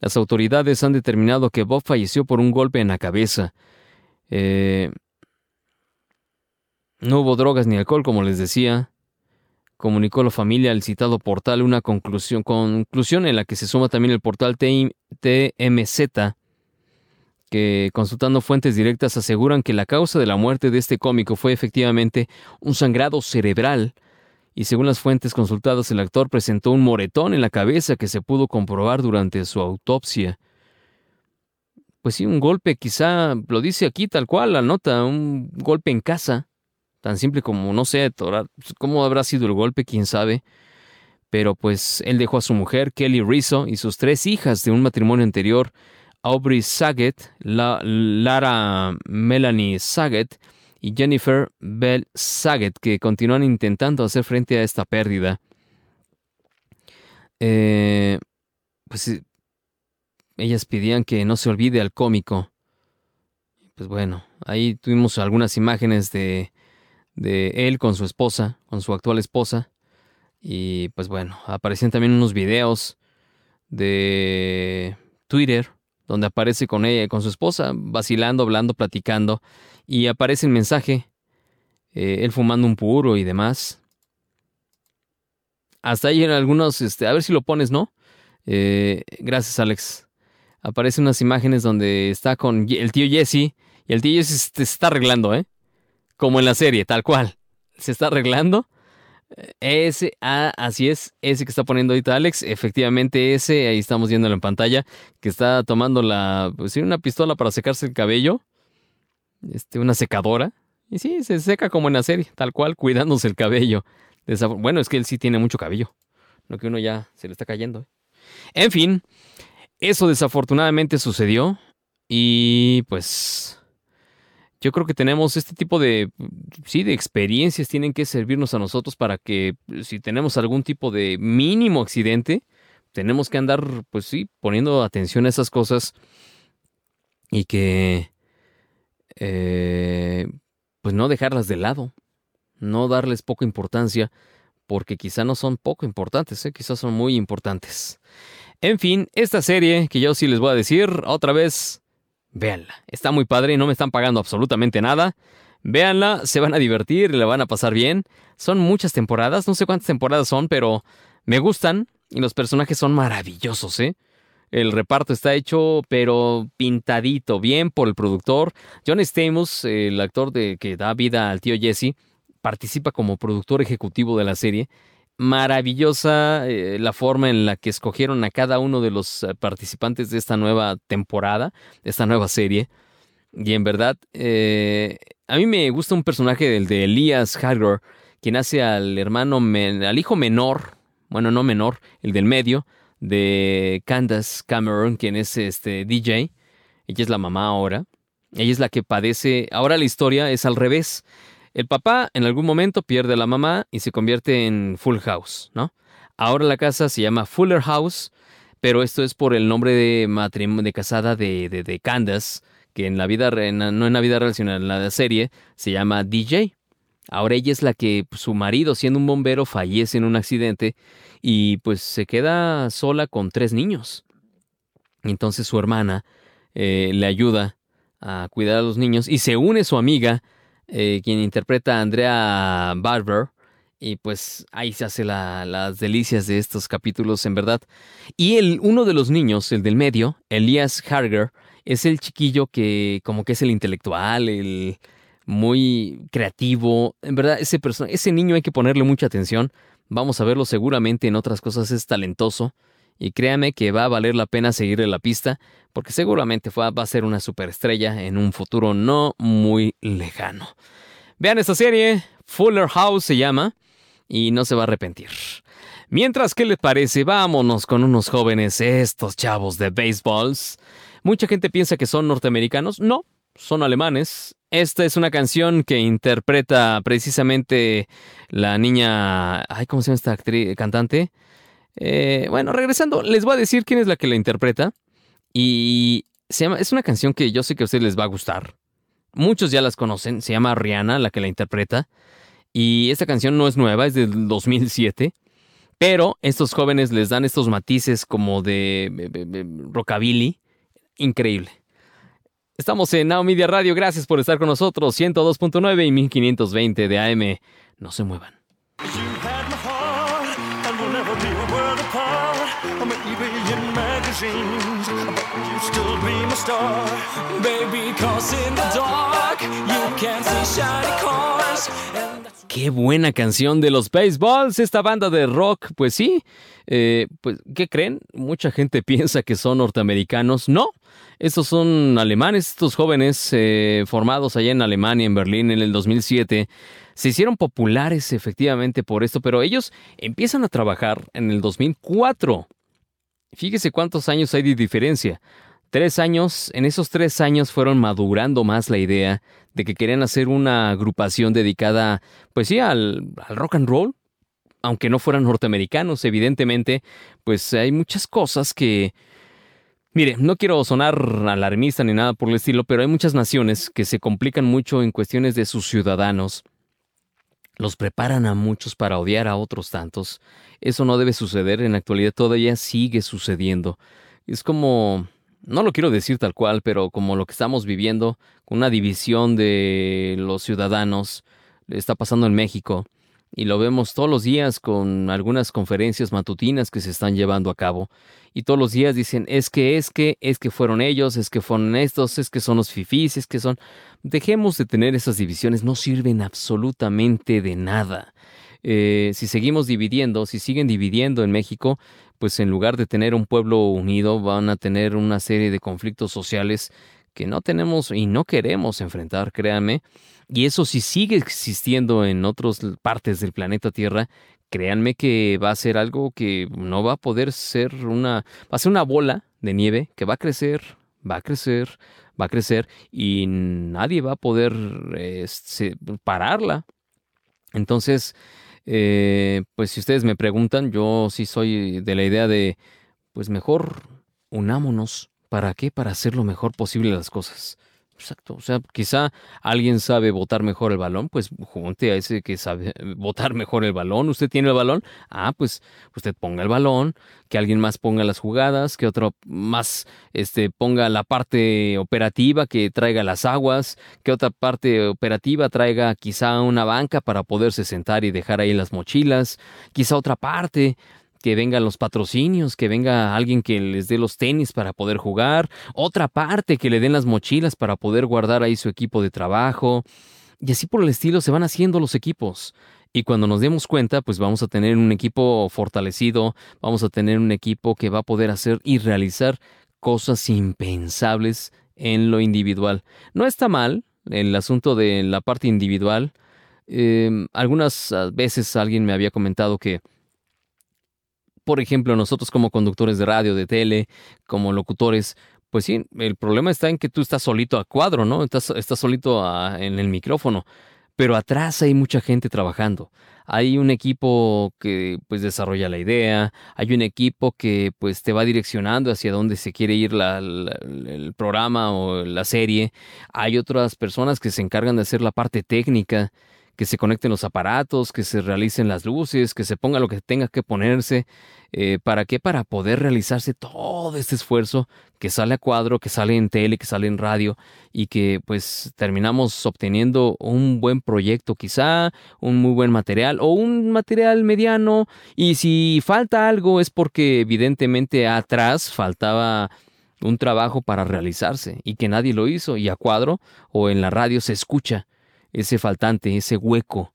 Las autoridades han determinado que Bob falleció por un golpe en la cabeza. Eh, no hubo drogas ni alcohol, como les decía. Comunicó la familia al citado portal una conclusión, conclusión en la que se suma también el portal TMZ, que consultando fuentes directas aseguran que la causa de la muerte de este cómico fue efectivamente un sangrado cerebral y según las fuentes consultadas el actor presentó un moretón en la cabeza que se pudo comprobar durante su autopsia. Pues sí, un golpe, quizá lo dice aquí tal cual la nota, un golpe en casa, tan simple como, no sé, torar- cómo habrá sido el golpe, quién sabe. Pero pues él dejó a su mujer, Kelly Rizzo, y sus tres hijas de un matrimonio anterior, Aubrey Saget, La- Lara Melanie Saget y Jennifer Bell Saget, que continúan intentando hacer frente a esta pérdida. Eh, pues ellas pedían que no se olvide al cómico. Pues bueno, ahí tuvimos algunas imágenes de, de él con su esposa, con su actual esposa. Y pues bueno, aparecen también unos videos de Twitter donde aparece con ella, con su esposa, vacilando, hablando, platicando. Y aparece el mensaje, eh, él fumando un puro y demás. Hasta ahí en algunos, este, a ver si lo pones, ¿no? Eh, gracias, Alex. Aparecen unas imágenes donde está con el tío Jesse y el tío Jesse se está arreglando, ¿eh? Como en la serie, tal cual. Se está arreglando. Ese, ah, así es, ese que está poniendo ahorita Alex, efectivamente ese, ahí estamos viéndolo en pantalla, que está tomando la, pues una pistola para secarse el cabello, este, una secadora, y sí, se seca como en la serie, tal cual, cuidándose el cabello. Bueno, es que él sí tiene mucho cabello, no que uno ya se le está cayendo. ¿eh? En fin, eso desafortunadamente sucedió y pues yo creo que tenemos este tipo de, sí, de experiencias tienen que servirnos a nosotros para que si tenemos algún tipo de mínimo accidente, tenemos que andar, pues sí, poniendo atención a esas cosas y que, eh, pues no dejarlas de lado, no darles poca importancia, porque quizá no son poco importantes, ¿eh? quizás son muy importantes. En fin, esta serie que yo sí les voy a decir otra vez, véanla. Está muy padre y no me están pagando absolutamente nada. Véanla, se van a divertir, la van a pasar bien. Son muchas temporadas, no sé cuántas temporadas son, pero me gustan y los personajes son maravillosos, ¿eh? El reparto está hecho, pero pintadito, bien por el productor. John Stamos, el actor de, que da vida al tío Jesse, participa como productor ejecutivo de la serie. Maravillosa eh, la forma en la que escogieron a cada uno de los eh, participantes de esta nueva temporada, de esta nueva serie. Y en verdad, eh, a mí me gusta un personaje del de Elias Harger, quien hace al hermano, al hijo menor, bueno, no menor, el del medio, de Candace Cameron, quien es este DJ. Ella es la mamá ahora. Ella es la que padece. Ahora la historia es al revés. El papá en algún momento pierde a la mamá y se convierte en Full House, ¿no? Ahora la casa se llama Fuller House, pero esto es por el nombre de casada de, de, Candace, que en la vida, no en la vida real, sino en la serie, se llama DJ. Ahora ella es la que pues, su marido, siendo un bombero, fallece en un accidente y pues se queda sola con tres niños. Entonces su hermana eh, le ayuda a cuidar a los niños y se une su amiga, eh, quien interpreta a Andrea Barber, y pues ahí se hace la- las delicias de estos capítulos, en verdad. Y el, uno de los niños, el del medio, Elias Harger, es el chiquillo que como que es el intelectual, el muy creativo. En verdad, ese, perso- ese niño hay que ponerle mucha atención. Vamos a verlo seguramente en otras cosas, es talentoso. Y créame que va a valer la pena seguirle la pista, porque seguramente va a ser una superestrella en un futuro no muy lejano. Vean esta serie, Fuller House se llama, y no se va a arrepentir. Mientras, ¿qué les parece? Vámonos con unos jóvenes, estos chavos de baseballs. Mucha gente piensa que son norteamericanos. No, son alemanes. Esta es una canción que interpreta precisamente la niña. Ay, ¿cómo se llama esta cantante? Eh, bueno, regresando, les voy a decir quién es la que la interpreta. Y se llama, es una canción que yo sé que a ustedes les va a gustar. Muchos ya las conocen. Se llama Rihanna, la que la interpreta. Y esta canción no es nueva, es del 2007. Pero estos jóvenes les dan estos matices como de, de- rockabilly. Increíble. Estamos en Now Media Radio. Gracias por estar con nosotros. 102.9 y 1520 de AM. No se muevan. Qué buena canción de los Baseballs, esta banda de rock. Pues sí, eh, pues, ¿qué creen? Mucha gente piensa que son norteamericanos. No, estos son alemanes, estos jóvenes eh, formados allá en Alemania, en Berlín, en el 2007. Se hicieron populares efectivamente por esto, pero ellos empiezan a trabajar en el 2004. Fíjese cuántos años hay de diferencia. Tres años, en esos tres años fueron madurando más la idea de que querían hacer una agrupación dedicada, pues sí, al, rock and roll, aunque no fueran norteamericanos, evidentemente, pues hay muchas cosas que... Mire, no quiero sonar alarmista ni nada por el estilo, pero hay muchas naciones que se complican mucho en cuestiones de sus ciudadanos los preparan a muchos para odiar a otros tantos. Eso no debe suceder, en la actualidad todavía sigue sucediendo. Es como, no lo quiero decir tal cual, pero como lo que estamos viviendo, una división de los ciudadanos, está pasando en México, y lo vemos todos los días con algunas conferencias matutinas que se están llevando a cabo. Y todos los días dicen, es que, es que, es que fueron ellos, es que fueron estos, es que son los fifís, es que son... Dejemos de tener esas divisiones, no sirven absolutamente de nada. Eh, si seguimos dividiendo, si siguen dividiendo en México, pues en lugar de tener un pueblo unido, van a tener una serie de conflictos sociales que no tenemos y no queremos enfrentar, créanme. Y eso si sigue existiendo en otras partes del planeta Tierra, créanme que va a ser algo que no va a poder ser una, va a ser una bola de nieve que va a crecer, va a crecer, va a crecer y nadie va a poder este, pararla. Entonces, eh, pues si ustedes me preguntan, yo sí soy de la idea de, pues mejor unámonos. ¿Para qué? Para hacer lo mejor posible las cosas. Exacto. O sea, quizá alguien sabe botar mejor el balón, pues junte a ese que sabe botar mejor el balón. ¿Usted tiene el balón? Ah, pues usted ponga el balón, que alguien más ponga las jugadas, que otro más este, ponga la parte operativa, que traiga las aguas, que otra parte operativa traiga quizá una banca para poderse sentar y dejar ahí las mochilas, quizá otra parte que vengan los patrocinios, que venga alguien que les dé los tenis para poder jugar, otra parte que le den las mochilas para poder guardar ahí su equipo de trabajo. Y así por el estilo se van haciendo los equipos. Y cuando nos demos cuenta, pues vamos a tener un equipo fortalecido, vamos a tener un equipo que va a poder hacer y realizar cosas impensables en lo individual. No está mal el asunto de la parte individual. Eh, algunas veces alguien me había comentado que por ejemplo, nosotros como conductores de radio, de tele, como locutores, pues sí, el problema está en que tú estás solito a cuadro, ¿no? Estás, solito en el micrófono, pero atrás hay mucha gente trabajando. Hay un equipo que pues desarrolla la idea, hay un equipo que pues te va direccionando hacia dónde se quiere ir el programa o la serie. Hay otras personas que se encargan de hacer la parte técnica que se conecten los aparatos, que se realicen las luces, que se ponga lo que tenga que ponerse. Eh, ¿Para qué? Para poder realizarse todo este esfuerzo que sale a cuadro, que sale en tele, que sale en radio y que pues terminamos obteniendo un buen proyecto quizá, un muy buen material o un material mediano y si falta algo es porque evidentemente atrás faltaba un trabajo para realizarse y que nadie lo hizo y a cuadro o en la radio se escucha ese faltante, ese hueco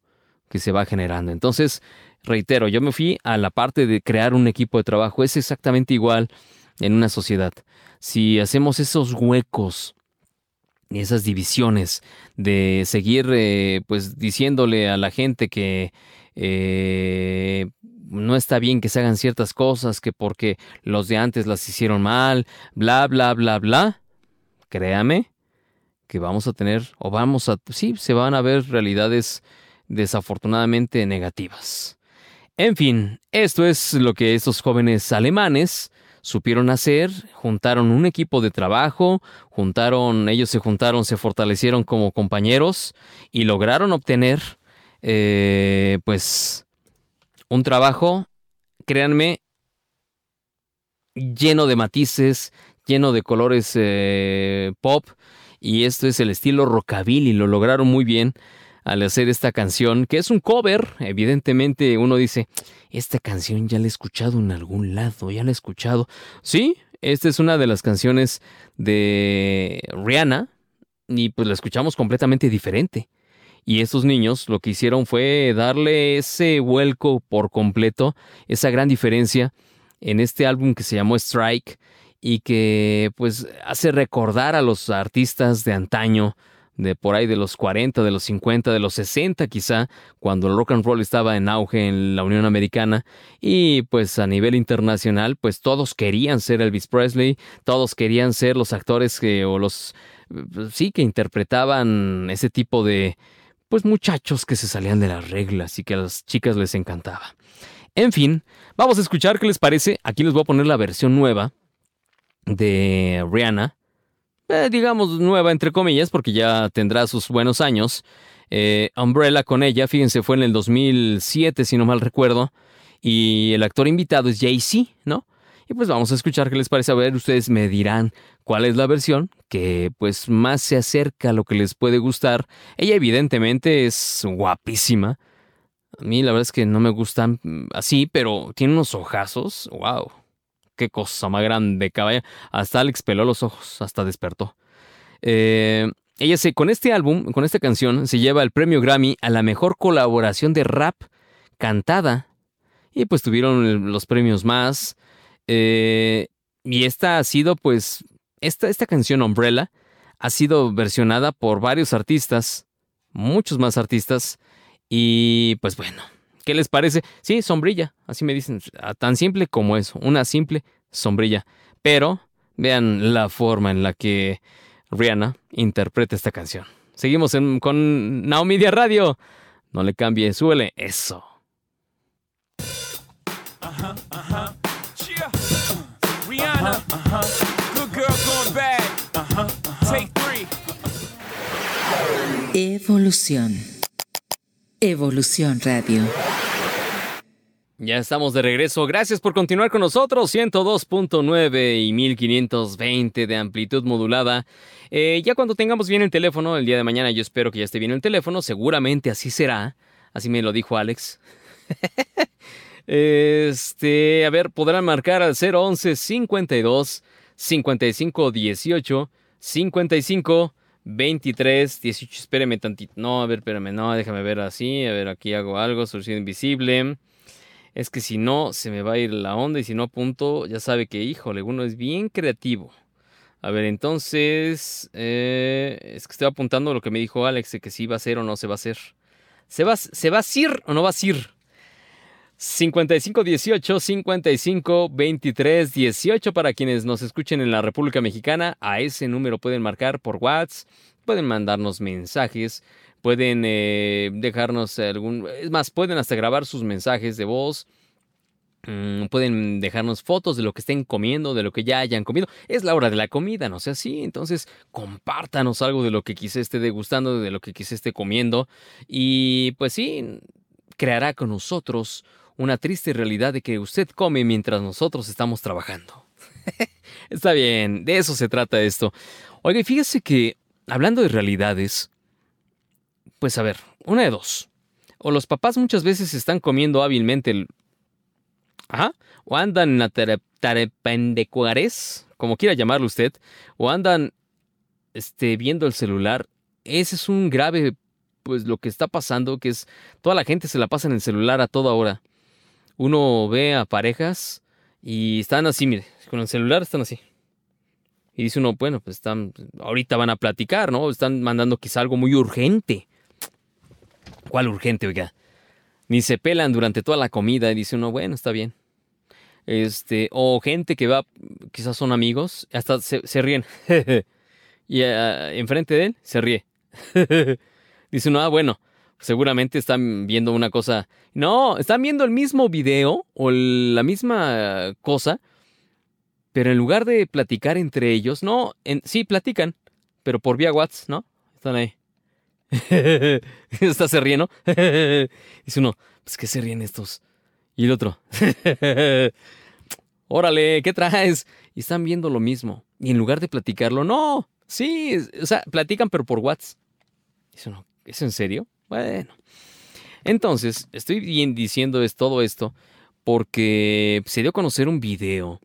que se va generando. Entonces, reitero, yo me fui a la parte de crear un equipo de trabajo. Es exactamente igual en una sociedad. Si hacemos esos huecos esas divisiones de seguir eh, pues diciéndole a la gente que eh, no está bien que se hagan ciertas cosas, que porque los de antes las hicieron mal, bla, bla, bla, bla, créame que vamos a tener, o vamos a, sí, se van a ver realidades desafortunadamente negativas. En fin, esto es lo que estos jóvenes alemanes supieron hacer, juntaron un equipo de trabajo, juntaron, ellos se juntaron, se fortalecieron como compañeros y lograron obtener, eh, pues, un trabajo, créanme, lleno de matices, lleno de colores eh, pop, y esto es el estilo rockabilly, lo lograron muy bien al hacer esta canción, que es un cover, evidentemente uno dice, esta canción ya la he escuchado en algún lado, ya la he escuchado. Sí, esta es una de las canciones de Rihanna y pues la escuchamos completamente diferente. Y estos niños lo que hicieron fue darle ese vuelco por completo, esa gran diferencia en este álbum que se llamó Strike y que pues hace recordar a los artistas de antaño, de por ahí de los 40, de los 50, de los 60 quizá, cuando el rock and roll estaba en auge en la Unión Americana y pues a nivel internacional pues todos querían ser Elvis Presley, todos querían ser los actores que o los sí que interpretaban ese tipo de pues muchachos que se salían de las reglas y que a las chicas les encantaba. En fin, vamos a escuchar qué les parece. Aquí les voy a poner la versión nueva de Rihanna, eh, digamos nueva entre comillas, porque ya tendrá sus buenos años. Eh, Umbrella con ella, fíjense, fue en el 2007, si no mal recuerdo. Y el actor invitado es Jay-Z, ¿no? Y pues vamos a escuchar qué les parece. A ver, ustedes me dirán cuál es la versión que pues más se acerca a lo que les puede gustar. Ella evidentemente es guapísima. A mí la verdad es que no me gustan mm, así, pero tiene unos ojazos. ¡Wow! Qué cosa más grande, caballa. Hasta Alex peló los ojos, hasta despertó. Eh, ella se, con este álbum, con esta canción, se lleva el premio Grammy a la mejor colaboración de rap cantada. Y pues tuvieron los premios más. Eh, y esta ha sido, pues, esta, esta canción Umbrella ha sido versionada por varios artistas, muchos más artistas. Y pues bueno, ¿qué les parece? Sí, sombrilla, así me dicen, tan simple como eso, una simple sombrilla. Pero vean la forma en la que Rihanna interpreta esta canción. Seguimos en, con Naomi de Radio. No le cambie, suele eso. Yeah. Rihanna. Good girl going bad. Take three. Evolución. Evolución Radio. Ya estamos de regreso. Gracias por continuar con nosotros. 102.9 y 1520 de amplitud modulada. Eh, ya cuando tengamos bien el teléfono, el día de mañana yo espero que ya esté bien el teléfono. Seguramente así será. Así me lo dijo Alex. este, a ver, podrán marcar al 011 52 55 18 55 23 18. Espéreme tantito. No, a ver, espérame. No, déjame ver así. A ver, aquí hago algo. Solución invisible es que si no se me va a ir la onda y si no apunto, ya sabe que, híjole, uno es bien creativo. A ver, entonces, eh, es que estoy apuntando lo que me dijo Alex, de que si va a ser o no se va a hacer. ¿Se va, ¿Se va a ir o no va a ir? 55 18 55 23 18 para quienes nos escuchen en la República Mexicana. A ese número pueden marcar por WhatsApp, pueden mandarnos mensajes, pueden eh, dejarnos algún... Es más, pueden hasta grabar sus mensajes de voz. Mm, pueden dejarnos fotos de lo que estén comiendo, de lo que ya hayan comido. Es la hora de la comida, no sé así. Entonces, compártanos algo de lo que quise esté degustando, de lo que quise esté comiendo. Y pues sí, creará con nosotros una triste realidad de que usted come mientras nosotros estamos trabajando. Está bien, de eso se trata esto. Oiga, fíjese que, hablando de realidades, pues a ver, una de dos. O los papás muchas veces están comiendo hábilmente el... Ajá. O andan a tarependecuares, como quiera llamarlo usted. O andan este, viendo el celular. Ese es un grave, pues lo que está pasando, que es toda la gente se la pasa en el celular a toda hora. Uno ve a parejas y están así, mire, con el celular están así. Y dice uno, bueno, pues están, ahorita van a platicar, ¿no? Están mandando quizá algo muy urgente. ¿Cuál urgente, oiga? Ni se pelan durante toda la comida y dice uno, bueno, está bien. Este, o gente que va, quizás son amigos, hasta se, ríen. y uh, enfrente de él se ríe. dice uno, ah, bueno, seguramente están viendo una cosa. No, están viendo el mismo video o la misma cosa, pero en lugar de platicar entre ellos, no, en, sí platican, pero por vía WhatsApp, ¿no? Están ahí. Está se ríe, ¿no? Dice uno, pues ¿qué se ríen estos? Y el otro, órale, ¿qué traes? Y están viendo lo mismo. Y en lugar de platicarlo, no, sí, o sea, platican pero por WhatsApp. Dice uno, ¿es en serio? Bueno. Entonces, estoy bien diciendo es todo esto porque se dio a conocer un video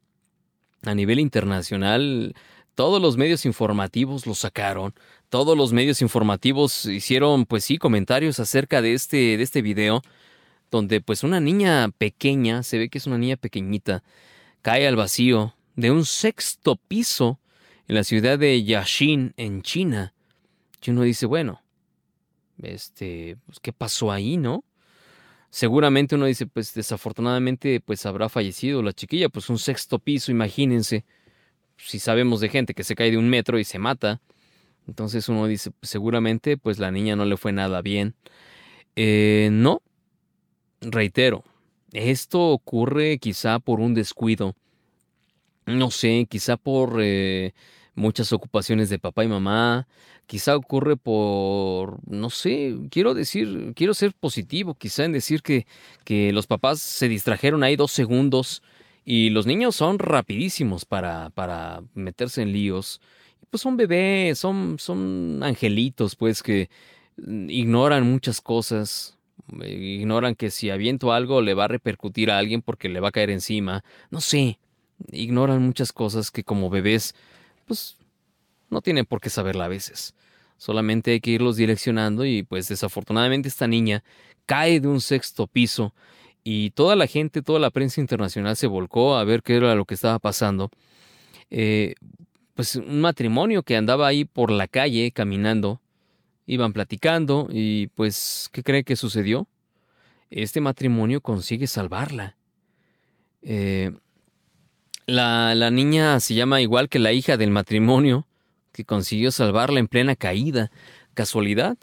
a nivel internacional. Todos los medios informativos lo sacaron todos los medios informativos hicieron, pues sí, comentarios acerca de este, de este video, donde pues una niña pequeña, se ve que es una niña pequeñita, cae al vacío de un sexto piso en la ciudad de Yashin, en China. Y uno dice, bueno, este, pues, ¿qué pasó ahí, no? Seguramente uno dice, pues desafortunadamente, pues habrá fallecido la chiquilla, pues un sexto piso, imagínense. Si sabemos de gente que se cae de un metro y se mata, entonces uno dice, pues, seguramente pues la niña no le fue nada bien. Eh, no, reitero, esto ocurre quizá por un descuido. No sé, quizá por, eh, muchas ocupaciones de papá y mamá. Quizá ocurre por, no sé, quiero decir, quiero ser positivo, quizá en decir que, que los papás se distrajeron ahí dos segundos y los niños son rapidísimos para, para meterse en líos. Pues son bebés, son, son angelitos, pues que mm, ignoran muchas cosas, eh, ignoran que si aviento algo le va a repercutir a alguien porque le va a caer encima. No sé, ignoran muchas cosas que como bebés, pues no tienen por qué saberla a veces. Solamente hay que irlos direccionando y pues desafortunadamente esta niña cae de un sexto piso y toda la gente, toda la prensa internacional se volcó a ver qué era lo que estaba pasando. Eh, pues un matrimonio que andaba ahí por la calle caminando, iban platicando y pues, ¿qué cree que sucedió? Este matrimonio consigue salvarla. Eh, la, la niña se llama igual que la hija del matrimonio, que consiguió salvarla en plena caída. ¿Casualidad?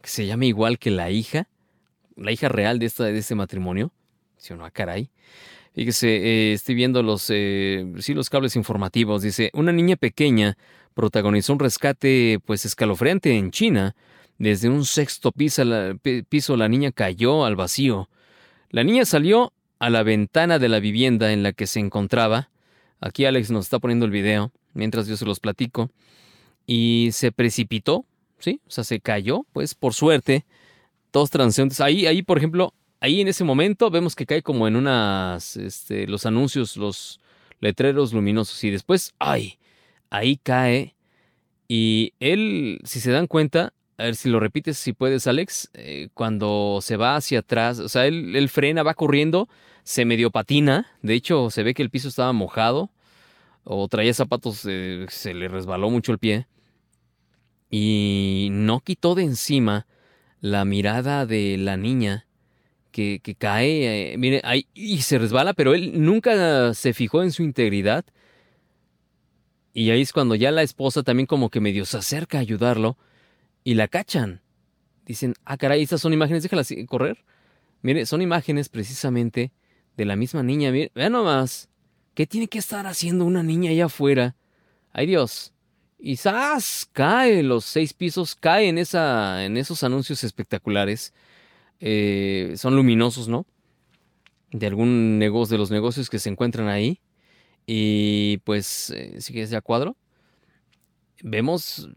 ¿Que se llama igual que la hija? ¿La hija real de, esta, de este matrimonio? Sí, no, ah, caray. Fíjese, eh, estoy viendo los, eh, sí, los cables informativos. Dice, una niña pequeña protagonizó un rescate pues escalofriante en China. Desde un sexto piso la, piso la niña cayó al vacío. La niña salió a la ventana de la vivienda en la que se encontraba. Aquí Alex nos está poniendo el video mientras yo se los platico. Y se precipitó, ¿sí? O sea, se cayó, pues por suerte. Dos transeúntes. Ahí, ahí, por ejemplo, ahí en ese momento vemos que cae como en unas, este, los anuncios, los letreros luminosos. Y después, ¡ay! Ahí cae. Y él, si se dan cuenta, a ver si lo repites, si puedes, Alex, eh, cuando se va hacia atrás, o sea, él, frena, va corriendo, se medio patina, de hecho se ve que el piso estaba mojado, o traía zapatos, eh, se le resbaló mucho el pie, y no quitó de encima la mirada de la niña que, cae, eh, mire, ahí, y se resbala, pero él nunca se fijó en su integridad, y ahí es cuando ya la esposa también como que medio se acerca a ayudarlo, y la cachan. Dicen, ah, caray, estas son imágenes, déjalas correr. Mire, son imágenes precisamente de la misma niña. Mire, vean nomás, ¿qué tiene que estar haciendo una niña allá afuera? Ay Dios. Y ¡zas! cae los seis pisos, cae en, esa, en esos anuncios espectaculares. Eh, son luminosos, ¿no? De algún negocio, de los negocios que se encuentran ahí. Y pues, eh, si quieres ya cuadro, vemos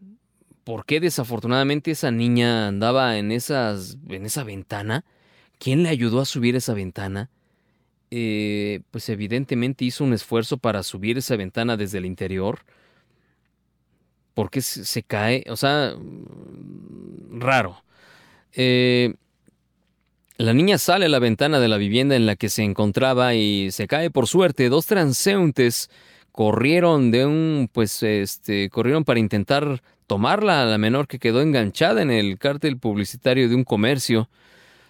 por qué desafortunadamente esa niña andaba en, esas, en esa ventana. ¿Quién le ayudó a subir esa ventana? Eh, pues evidentemente hizo un esfuerzo para subir esa ventana desde el interior. ¿Por qué se, se cae? O sea, raro. Eh, la niña sale a la ventana de la vivienda en la que se encontraba y se cae por suerte. Dos transeúntes corrieron de un, pues, este, corrieron para intentar tomarla a la menor que quedó enganchada en el cártel publicitario de un comercio.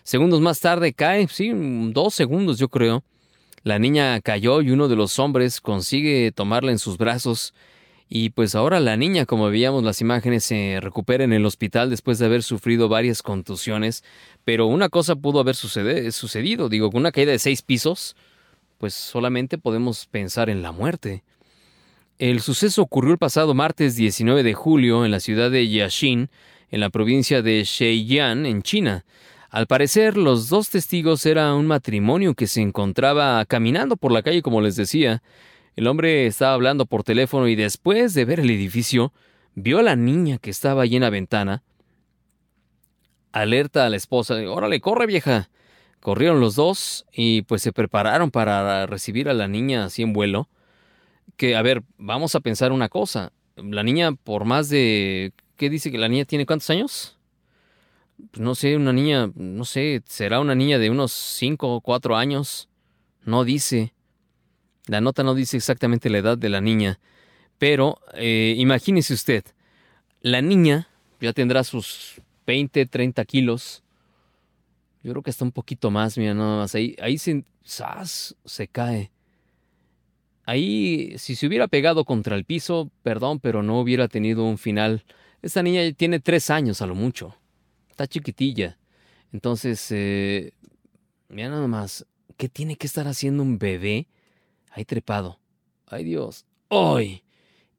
Segundos más tarde cae, sí, dos segundos yo creo. La niña cayó y uno de los hombres consigue tomarla en sus brazos. Y pues ahora la niña, como veíamos las imágenes, se recupera en el hospital después de haber sufrido varias contusiones. Pero una cosa pudo haber sucedido, digo, con una caída de seis pisos, pues solamente podemos pensar en la muerte. El suceso ocurrió el pasado martes 19 de julio en la ciudad de Yaxin, en la provincia de Shejian, en China. Al parecer, los dos testigos eran un matrimonio que se encontraba caminando por la calle, como les decía. El hombre estaba hablando por teléfono y después de ver el edificio, vio a la niña que estaba allí en la ventana. Alerta a la esposa, órale, corre vieja. Corrieron los dos y pues se prepararon para recibir a la niña así en vuelo que, a ver, vamos a pensar una cosa. La niña, por más de... ¿Qué dice que la niña tiene cuántos años? Pues no sé, una niña, no sé, será una niña de unos 5 o 4 años. No dice. La nota no dice exactamente la edad de la niña. Pero eh, imagínese usted, la niña ya tendrá sus 20, 30 kilos. Yo creo que está un poquito más, mira, nada más. Ahí, ahí se, se cae. Ahí, si se hubiera pegado contra el piso, perdón, pero no hubiera tenido un final. Esta niña tiene tres años a lo mucho. Está chiquitilla. Entonces, eh, mira nada más, ¿qué tiene que estar haciendo un bebé ahí trepado? Ay Dios, ¡ay!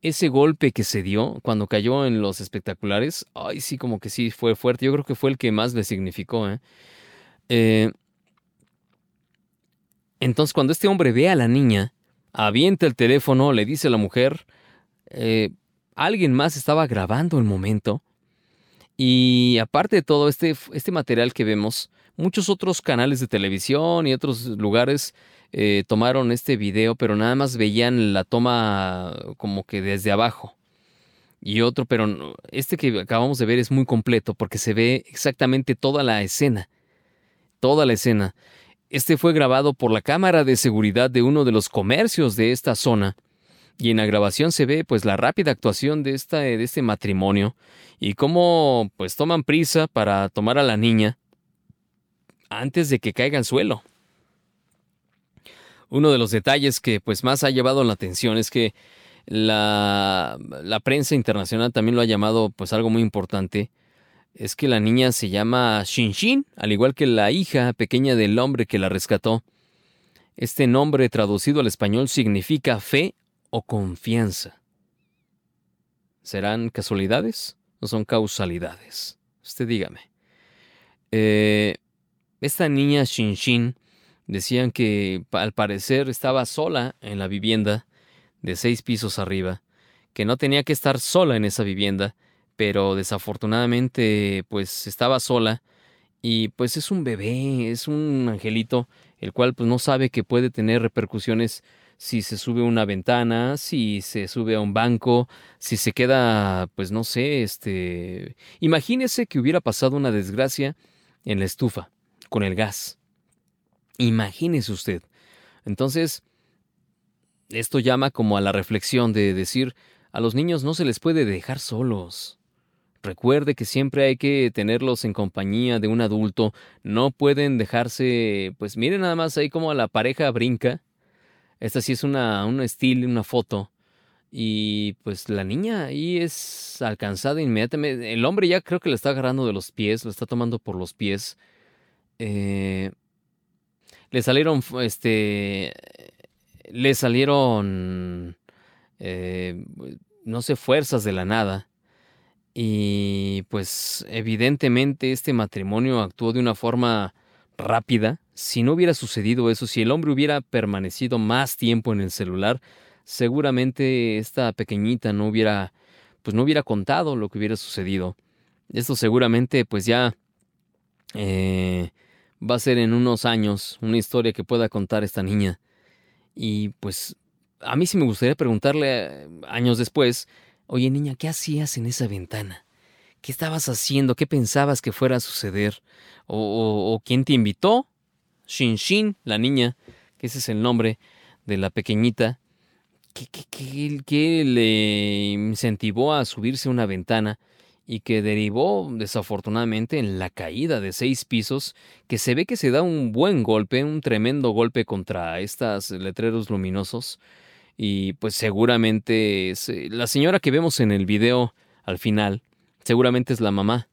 ese golpe que se dio cuando cayó en los espectaculares, ay, sí, como que sí fue fuerte. Yo creo que fue el que más le significó. ¿eh? Eh, entonces, cuando este hombre ve a la niña, avienta el teléfono, le dice a la mujer, eh, alguien más estaba grabando el momento. Y aparte de todo este, este material que vemos, muchos otros canales de televisión y otros lugares eh, tomaron este video, pero nada más veían la toma como que desde abajo. Y otro, pero este que acabamos de ver es muy completo porque se ve exactamente toda la escena. Toda la escena. Este fue grabado por la cámara de seguridad de uno de los comercios de esta zona. Y en la grabación se ve pues la rápida actuación de, esta, de este matrimonio y cómo pues toman prisa para tomar a la niña antes de que caiga al suelo. Uno de los detalles que pues más ha llevado la atención es que la, prensa internacional también lo ha llamado pues algo muy importante. Es que la niña se llama Shinshin, al igual que la hija pequeña del hombre que la rescató. Este nombre traducido al español significa fe o confianza. ¿Serán casualidades o son causalidades? Usted dígame. Eh, esta niña Shinshin decían que al parecer estaba sola en la vivienda de seis pisos arriba, que no tenía que estar sola en esa vivienda, pero desafortunadamente pues estaba sola y pues es un bebé, es un angelito, el cual pues no sabe que puede tener repercusiones si se sube a una ventana, si se sube a un banco, si se queda, pues no sé, este... Imagínese que hubiera pasado una desgracia en la estufa, con el gas. Imagínese usted. Entonces, esto llama como a la reflexión de decir, a los niños no se les puede dejar solos. Recuerde que siempre hay que tenerlos en compañía de un adulto. No pueden dejarse, pues miren nada más ahí como la pareja brinca. Esta sí es una, un estilo, una foto. Y pues la niña ahí es alcanzada inmediatamente. El hombre ya creo que le está agarrando de los pies, lo está tomando por los pies. Eh, le salieron, este, le salieron, eh, no sé, fuerzas de la nada. Y pues evidentemente este matrimonio actuó de una forma rápida. Si no hubiera sucedido eso, si el hombre hubiera permanecido más tiempo en el celular, seguramente esta pequeñita no hubiera, pues no hubiera contado lo que hubiera sucedido. Esto seguramente pues ya eh, va a ser en unos años una historia que pueda contar esta niña. Y pues a mí sí me gustaría preguntarle eh, años después, oye niña, ¿qué hacías en esa ventana? ¿Qué estabas haciendo? ¿Qué pensabas que fuera a suceder? ¿O, quién te invitó? Shin Shin, la niña, que ese es el nombre de la pequeñita. ¿Qué, qué- qué- qué le incentivó a subirse a una ventana y que derivó desafortunadamente en la caída de seis pisos, que se ve que se da un buen golpe, un tremendo golpe contra estos letreros luminosos? Y pues seguramente eh, la señora que vemos en el video al final, seguramente es la mamá.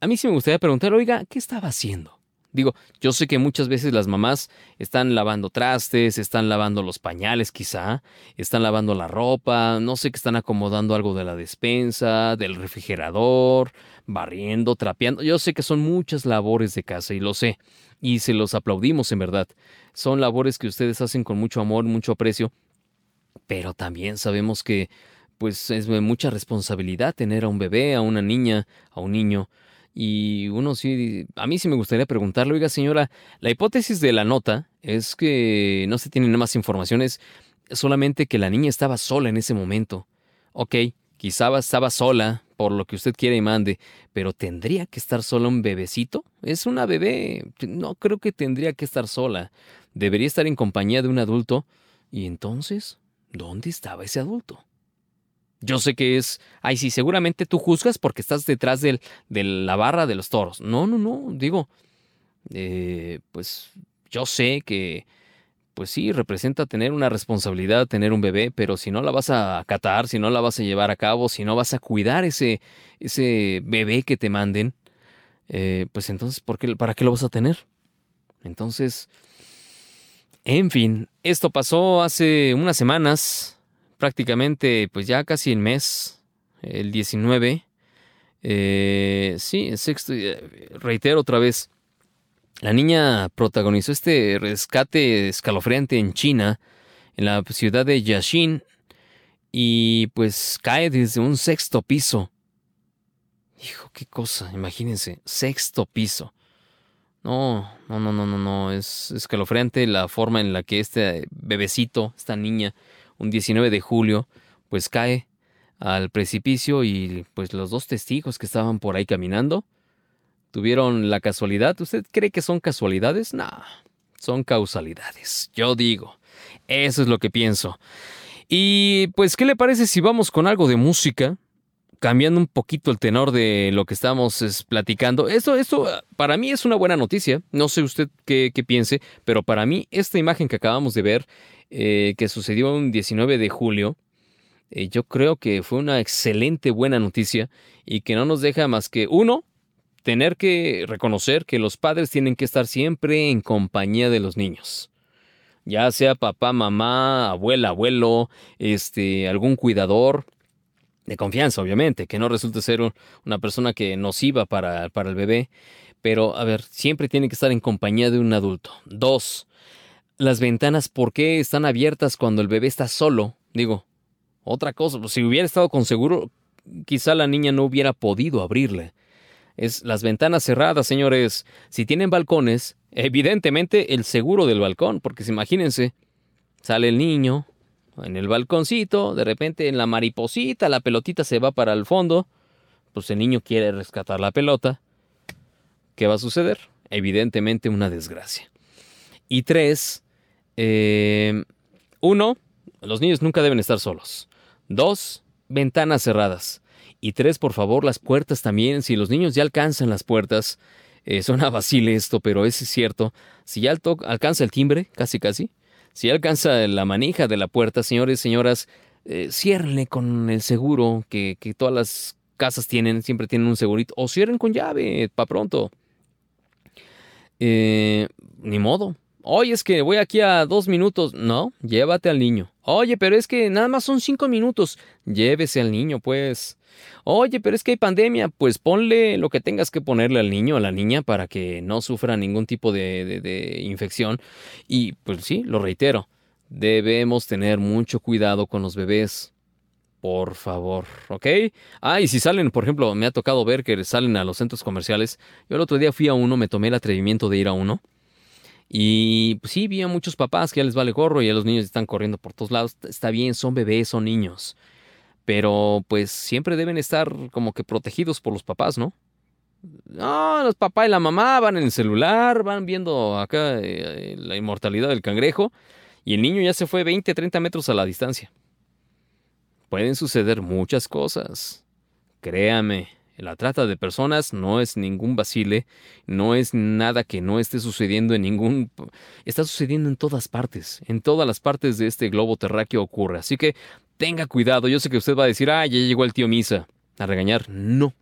A mí sí me gustaría preguntar, oiga, ¿qué estaba haciendo? Digo, yo sé que muchas veces las mamás están lavando trastes, están lavando los pañales quizá, están lavando la ropa, no sé que están acomodando algo de la despensa, del refrigerador, barriendo, trapeando. Yo sé que son muchas labores de casa y lo sé, y se los aplaudimos en verdad. Son labores que ustedes hacen con mucho amor, mucho aprecio, pero también sabemos que pues es mucha responsabilidad tener a un bebé, a una niña, a un niño. Y uno sí, a mí sí me gustaría preguntarle, oiga señora, la hipótesis de la nota es que no se tienen más informaciones, solamente que la niña estaba sola en ese momento. Ok, quizá estaba sola, por lo que usted quiera y mande, pero ¿tendría que estar sola un bebecito? Es una bebé, no creo que tendría que estar sola. Debería estar en compañía de un adulto. ¿Y entonces? ¿Dónde estaba ese adulto? Yo sé que es, ay, sí, seguramente tú juzgas porque estás detrás del, de la barra de los toros. No, no, no, digo, eh, pues yo sé que, pues sí, representa tener una responsabilidad, tener un bebé, pero si no la vas a acatar, si no la vas a llevar a cabo, si no vas a cuidar ese, ese bebé que te manden, eh, pues entonces, ¿por qué, ¿para qué lo vas a tener? Entonces, en fin, esto pasó hace unas semanas, prácticamente pues ya casi el mes, el 19. Eh, sí, el sexto, eh, reitero otra vez, la niña protagonizó este rescate escalofriante en China, en la ciudad de Yashin, y pues cae desde un sexto piso. Hijo, qué cosa, imagínense, sexto piso. No, no, no, no, no, no, es escalofriante la forma en la que este bebecito, esta niña, un 19 de julio, pues cae al precipicio y pues los dos testigos que estaban por ahí caminando tuvieron la casualidad. ¿Usted cree que son casualidades? No, son causalidades. Yo digo, eso es lo que pienso. Y pues, ¿qué le parece si vamos con algo de música? Cambiando un poquito el tenor de lo que estamos es, platicando. Esto, esto para mí es una buena noticia. No sé usted qué, qué piense, pero para mí esta imagen que acabamos de ver, eh, que sucedió un 19 de julio, eh, yo creo que fue una excelente buena noticia y que no nos deja más que uno, tener que reconocer que los padres tienen que estar siempre en compañía de los niños. Ya sea papá, mamá, abuela, abuelo, este, algún cuidador de confianza, obviamente, que no resulte ser un- una persona que nociva para, para el bebé. Pero, a ver, siempre tiene que estar en compañía de un adulto. Dos, las ventanas, ¿por qué están abiertas cuando el bebé está solo? Digo, otra cosa, pues, si hubiera estado con seguro, quizá la niña no hubiera podido abrirle. Es las ventanas cerradas, señores. Si tienen balcones, evidentemente el seguro del balcón, porque imagínense, sale el niño en el balconcito, de repente en la mariposita, la pelotita se va para el fondo, pues el niño quiere rescatar la pelota. ¿Qué va a suceder? Evidentemente una desgracia. Y tres, eh, uno, los niños nunca deben estar solos. Dos, ventanas cerradas. Y tres, por favor, las puertas también. Si los niños ya alcanzan las puertas, eh, suena vacile esto, pero es cierto. Si ya alcanza el timbre, casi casi, si alcanza la manija de la puerta, señores, señoras, eh, ciérrenle con el seguro que, que todas las casas tienen, siempre tienen un segurito, o cierren con llave, pa' pronto. Eh, ni modo. Oye, es que voy aquí a dos minutos. No, llévate al niño. Oye, pero es que nada más son cinco minutos. Llévese al niño, pues. Oye, pero es que hay pandemia. Pues ponle lo que tengas que ponerle al niño o a la niña para que no sufra ningún tipo de, de- infección. Y pues sí, lo reitero. Debemos tener mucho cuidado con los bebés. Por favor, ¿ok? Ah, y si salen, por ejemplo, me ha tocado ver que salen a los centros comerciales. Yo el otro día fui a uno, me tomé el atrevimiento de ir a uno. Y pues, sí, vi a muchos papás que ya les vale gorro y a los niños están corriendo por todos lados. Está bien, son bebés, son niños. Pero pues siempre deben estar como que protegidos por los papás, ¿no? No, los papás y la mamá van en el celular, van viendo acá eh, la inmortalidad del cangrejo y el niño ya se fue 20, 30 metros a la distancia. Pueden suceder muchas cosas. Créame, la trata de personas no es ningún vacile, no es nada que no esté sucediendo en ningún... Está sucediendo en todas partes, en todas las partes de este globo terráqueo ocurre. Así que tenga cuidado, yo sé que usted va a decir, ah, ya llegó el tío Misa, a regañar. No.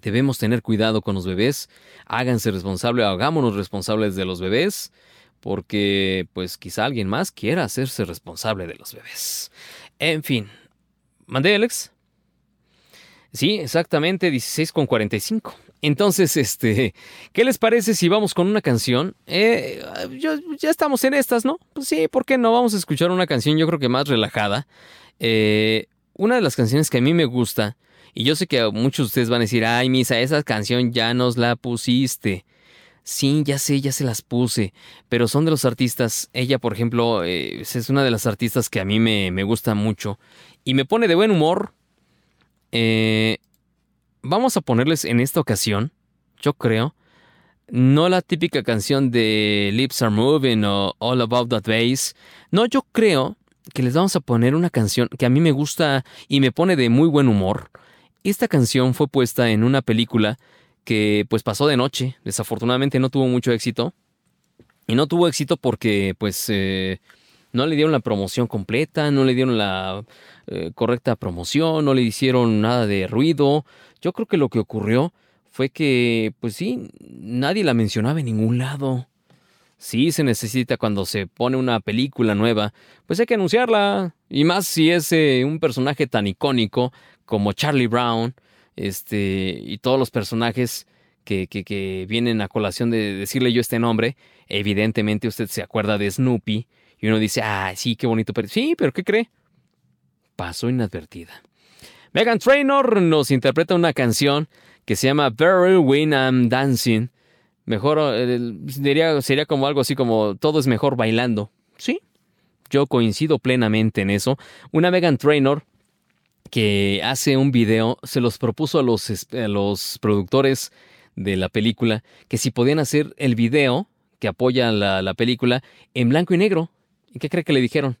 Debemos tener cuidado con los bebés, háganse responsables, hagámonos responsables de los bebés, porque pues quizá alguien más quiera hacerse responsable de los bebés. En fin, ¿mandé Alex? Sí, exactamente, 16 con 45. Entonces, este, ¿qué les parece si vamos con una canción? Eh, yo- ya estamos en estas, ¿no? Pues sí, ¿por qué no? Vamos a escuchar una canción, yo creo que más relajada. Eh, una de las canciones que a mí me gusta, y yo sé que muchos de ustedes van a decir, ay, Misa, esa canción ya nos la pusiste. Sí, ya sé, ya se las puse, pero son de los artistas. Ella, por ejemplo, eh, es una de las artistas que a mí me, me gusta mucho y me pone de buen humor. Eh, vamos a ponerles en esta ocasión, yo creo, no la típica canción de Lips Are Moving o All About That Bass. No, yo creo que les vamos a poner una canción que a mí me gusta y me pone de muy buen humor. Esta canción fue puesta en una película que pues pasó de noche. Desafortunadamente no tuvo mucho éxito. Y no tuvo éxito porque pues eh, no le dieron la promoción completa, no le dieron la eh, correcta promoción, no le hicieron nada de ruido. Yo creo que lo que ocurrió fue que, pues sí, nadie la mencionaba en ningún lado. Sí se necesita cuando se pone una película nueva, pues hay que anunciarla. Y más si es eh, un personaje tan icónico como Charlie Brown, este, y todos los personajes que, que, que vienen a colación de decirle yo este nombre. Evidentemente usted se acuerda de Snoopy y uno dice, ah, sí, qué bonito. Pero... Sí, pero ¿qué cree? Pasó inadvertida. Megan Trainor nos interpreta una canción que se llama Very When I'm Dancing. Mejor, eh, diría, sería como algo así como todo es mejor bailando. Sí, yo coincido plenamente en eso. Una Megan Trainor que hace un video, se los propuso a los, a los productores de la película que si podían hacer el video que apoya la, la película en blanco y negro. ¿Y qué cree que le dijeron?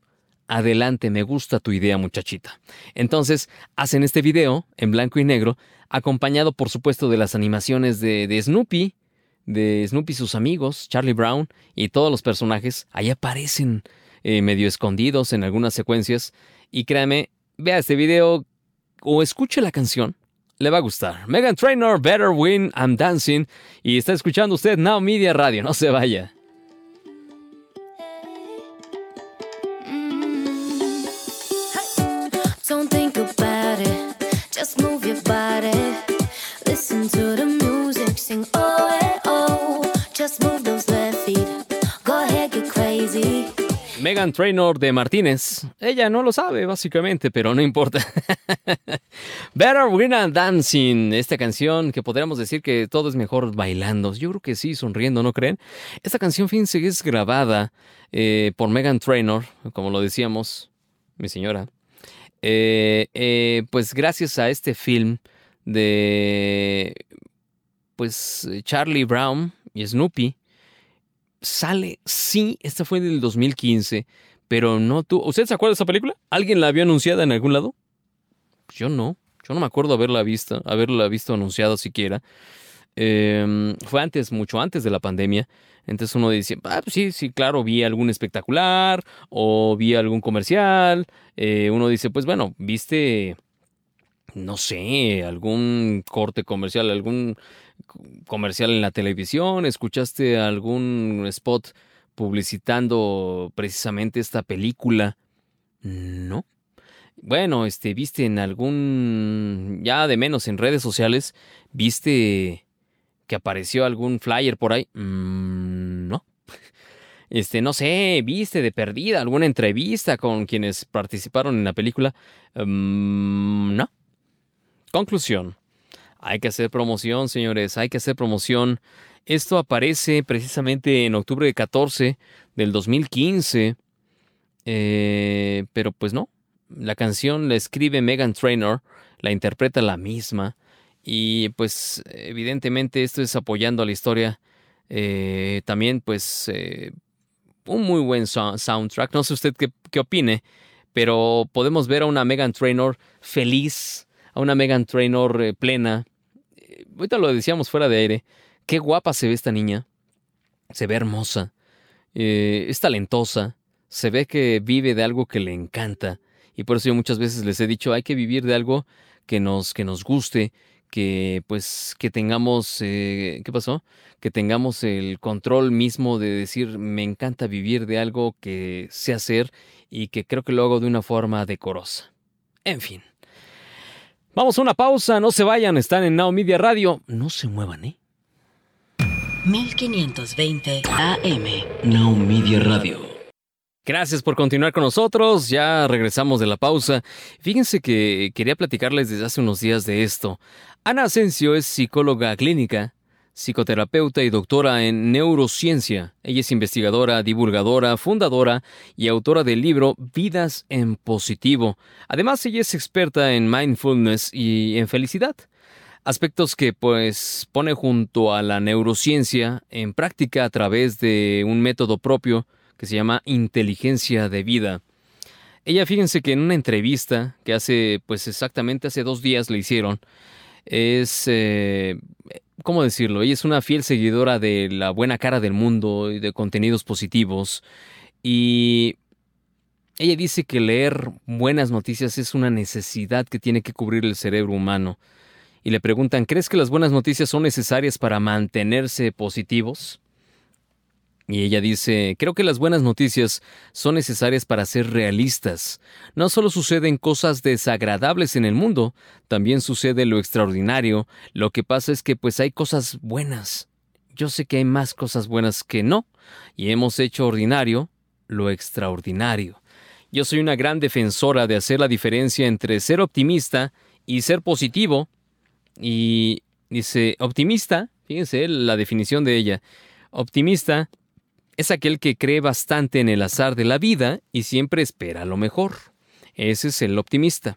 Adelante, me gusta tu idea, muchachita. Entonces, hacen este video en blanco y negro, acompañado por supuesto de las animaciones de, de Snoopy, de Snoopy y sus amigos, Charlie Brown y todos los personajes. Ahí aparecen eh, medio escondidos en algunas secuencias. Y créame, vea este video o escuche la canción, le va a gustar. Megan Trainor, Better Win, I'm Dancing. Y está escuchando usted Now Media Radio, no se vaya. Oh eh, oh. Megan Trainor de Martínez. Ella no lo sabe, básicamente, pero no importa. Better Win and Dancing. Esta canción que podríamos decir que todo es mejor bailando. Yo creo que sí, sonriendo, ¿no creen? Esta canción, fíjense, es grabada eh, por Megan Trainor, como lo decíamos, mi señora. Eh, pues gracias a este film de pues Charlie Brown y Snoopy sale, sí, esta fue del 2015, pero no tú. ¿Usted se acuerda de esa película? ¿Alguien la había anunciada en algún lado? Yo no, yo no me acuerdo haberla visto, haberla visto anunciada siquiera. Eh, fue antes, mucho antes de la pandemia. Entonces uno dice, ah, pues sí, sí, claro, vi algún espectacular o vi algún comercial. Eh, uno dice, pues bueno, viste, no sé, algún corte comercial, algún comercial en la televisión, escuchaste algún spot publicitando precisamente esta película. No. Bueno, este, viste en algún, ya de menos en redes sociales, viste que apareció algún flyer por ahí. Mm, no. Este, no sé, viste de perdida alguna entrevista con quienes participaron en la película. Mm, no. Conclusión. Hay que hacer promoción, señores, hay que hacer promoción. Esto aparece precisamente en octubre de 14 del 2015. Eh, pero pues no. La canción la escribe Megan Trainor, la interpreta la misma. Y pues evidentemente esto es apoyando a la historia. Eh, también pues eh, un muy buen so- soundtrack. No sé usted qué opine, pero podemos ver a una Megan Trainor feliz, a una Megan Trainor eh, plena. Eh, ahorita lo decíamos fuera de aire. Qué guapa se ve esta niña. Se ve hermosa. eh, es talentosa. Se ve que vive de algo que le encanta. Y por eso yo muchas veces les he dicho, hay que vivir de algo que nos, que nos guste, que pues que tengamos, ¿qué pasó? Que tengamos el control mismo de decir, me encanta vivir de algo que sé hacer y que creo que lo hago de una forma decorosa. En fin. Vamos a una pausa, no se vayan, están en Now Media Radio. No se muevan, ¿eh? 1520 AM. Now Media Radio. Gracias por continuar con nosotros. Ya regresamos de la pausa. Fíjense que quería platicarles desde hace unos días de esto. Ana Asensio es psicóloga clínica, psicoterapeuta y doctora en neurociencia. Ella es investigadora, divulgadora, fundadora y autora del libro Vidas en Positivo. Además, ella es experta en mindfulness y en felicidad. Aspectos que pues pone junto a la neurociencia en práctica a través de un método propio que se llama inteligencia de vida. Ella, fíjense que en una entrevista que hace, pues exactamente hace dos días le hicieron, es, eh, ¿cómo decirlo? Ella es una fiel seguidora de la buena cara del mundo y de contenidos positivos. Y ella dice que leer buenas noticias es una necesidad que tiene que cubrir el cerebro humano. Y le preguntan, ¿crees que las buenas noticias son necesarias para mantenerse positivos? Y ella dice, creo que las buenas noticias son necesarias para ser realistas. No solo suceden cosas desagradables en el mundo, también sucede lo extraordinario. Lo que pasa es que pues hay cosas buenas. Yo sé que hay más cosas buenas que no, y hemos hecho ordinario lo extraordinario. Yo soy una gran defensora de hacer la diferencia entre ser optimista y ser positivo. Y dice, optimista, fíjense la definición de ella, optimista es aquel que cree bastante en el azar de la vida y siempre espera lo mejor. Ese es el optimista.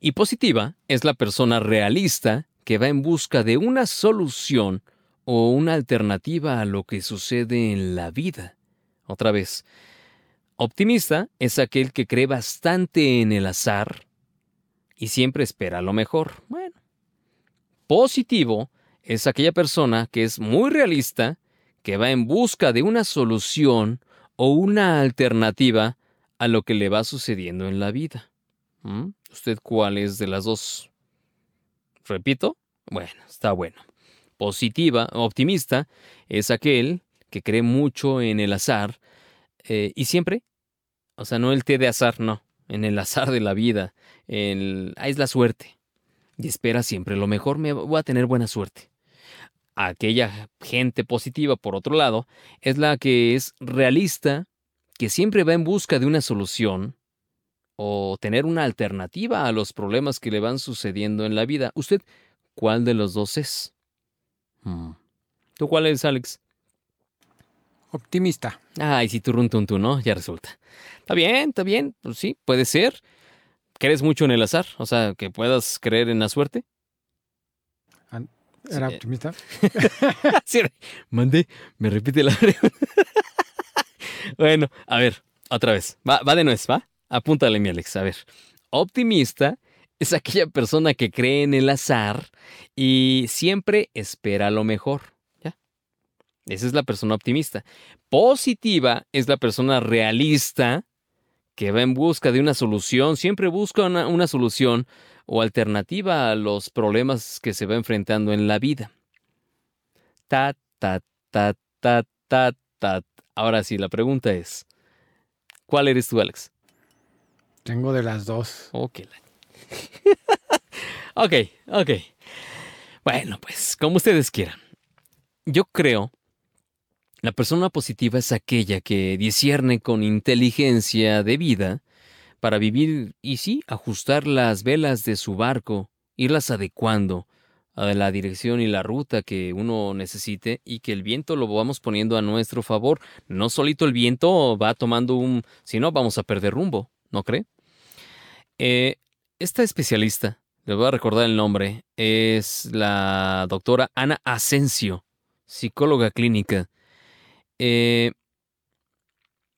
Y positiva es la persona realista que va en busca de una solución o una alternativa a lo que sucede en la vida. Otra vez, optimista es aquel que cree bastante en el azar y siempre espera lo mejor. Bueno, positivo es aquella persona que es muy realista, que va en busca de una solución o una alternativa a lo que le va sucediendo en la vida. ¿Mm? ¿Usted cuál es de las dos? Repito, bueno, está bueno. Positiva, optimista, es aquel que cree mucho en el azar eh, y siempre, o sea, no el té de azar, no, en el azar de la vida, el, ah, es la suerte. Y espera siempre lo mejor, me voy a tener buena suerte. Aquella gente positiva, por otro lado, es la que es realista, que siempre va en busca de una solución o tener una alternativa a los problemas que le van sucediendo en la vida. ¿Usted cuál de los dos es? Mm. ¿Tú cuál es, Alex? Optimista. Ay, si tú run tú, ¿no? Ya resulta. Está bien, está bien. Pues sí, puede ser. ¿Crees mucho en el azar? O sea, que puedas creer en la suerte. ¿Era optimista? sí, mandé, me repite la pregunta. bueno, a ver, otra vez. Va, va de nuez, ¿va? Apúntale, mi Alex. A ver. Optimista es aquella persona que cree en el azar y siempre espera lo mejor. ¿Ya? Esa es la persona optimista. Positiva es la persona realista que va en busca de una solución, siempre busca una, una solución o alternativa a los problemas que se va enfrentando en la vida. Ta, ta, ta, ta, ta, ta. Ahora sí, la pregunta es, ¿cuál eres tú, Alex? Tengo de las dos. Ok. ok, ok. Bueno, pues, como ustedes quieran. Yo creo la persona positiva es aquella que discierne con inteligencia de vida para vivir y sí, ajustar las velas de su barco, irlas adecuando a la dirección y la ruta que uno necesite y que el viento lo vamos poniendo a nuestro favor. No solito el viento va tomando un... si no, vamos a perder rumbo, ¿no cree? Eh, esta especialista, le voy a recordar el nombre, es la doctora Ana Asensio, psicóloga clínica eh,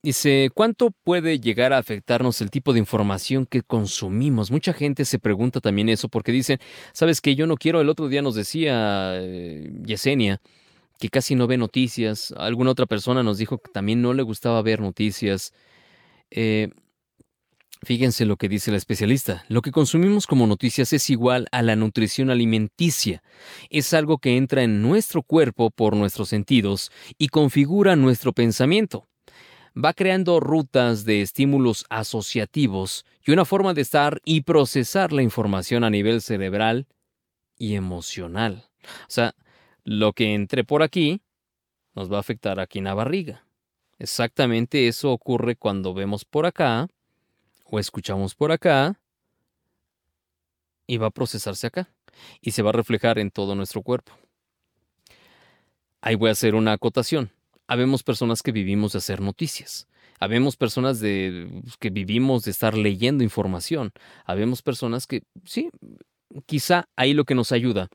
dice, ¿cuánto puede llegar a afectarnos el tipo de información que consumimos? Mucha gente se pregunta también eso porque dicen, ¿sabes que Yo no quiero, el otro día nos decía eh, Yesenia que casi no ve noticias, alguna otra persona nos dijo que también no le gustaba ver noticias. Eh, Fíjense lo que dice la especialista. Lo que consumimos como noticias es igual a la nutrición alimenticia. Es algo que entra en nuestro cuerpo por nuestros sentidos y configura nuestro pensamiento. Va creando rutas de estímulos asociativos y una forma de estar y procesar la información a nivel cerebral y emocional. O sea, lo que entre por aquí nos va a afectar aquí en la barriga. Exactamente eso ocurre cuando vemos por acá o escuchamos por acá y va a procesarse acá y se va a reflejar en todo nuestro cuerpo. Ahí voy a hacer una acotación. Habemos personas que vivimos de hacer noticias. Habemos personas de, que vivimos de estar leyendo información. Habemos personas que, sí, quizá ahí lo que nos ayuda.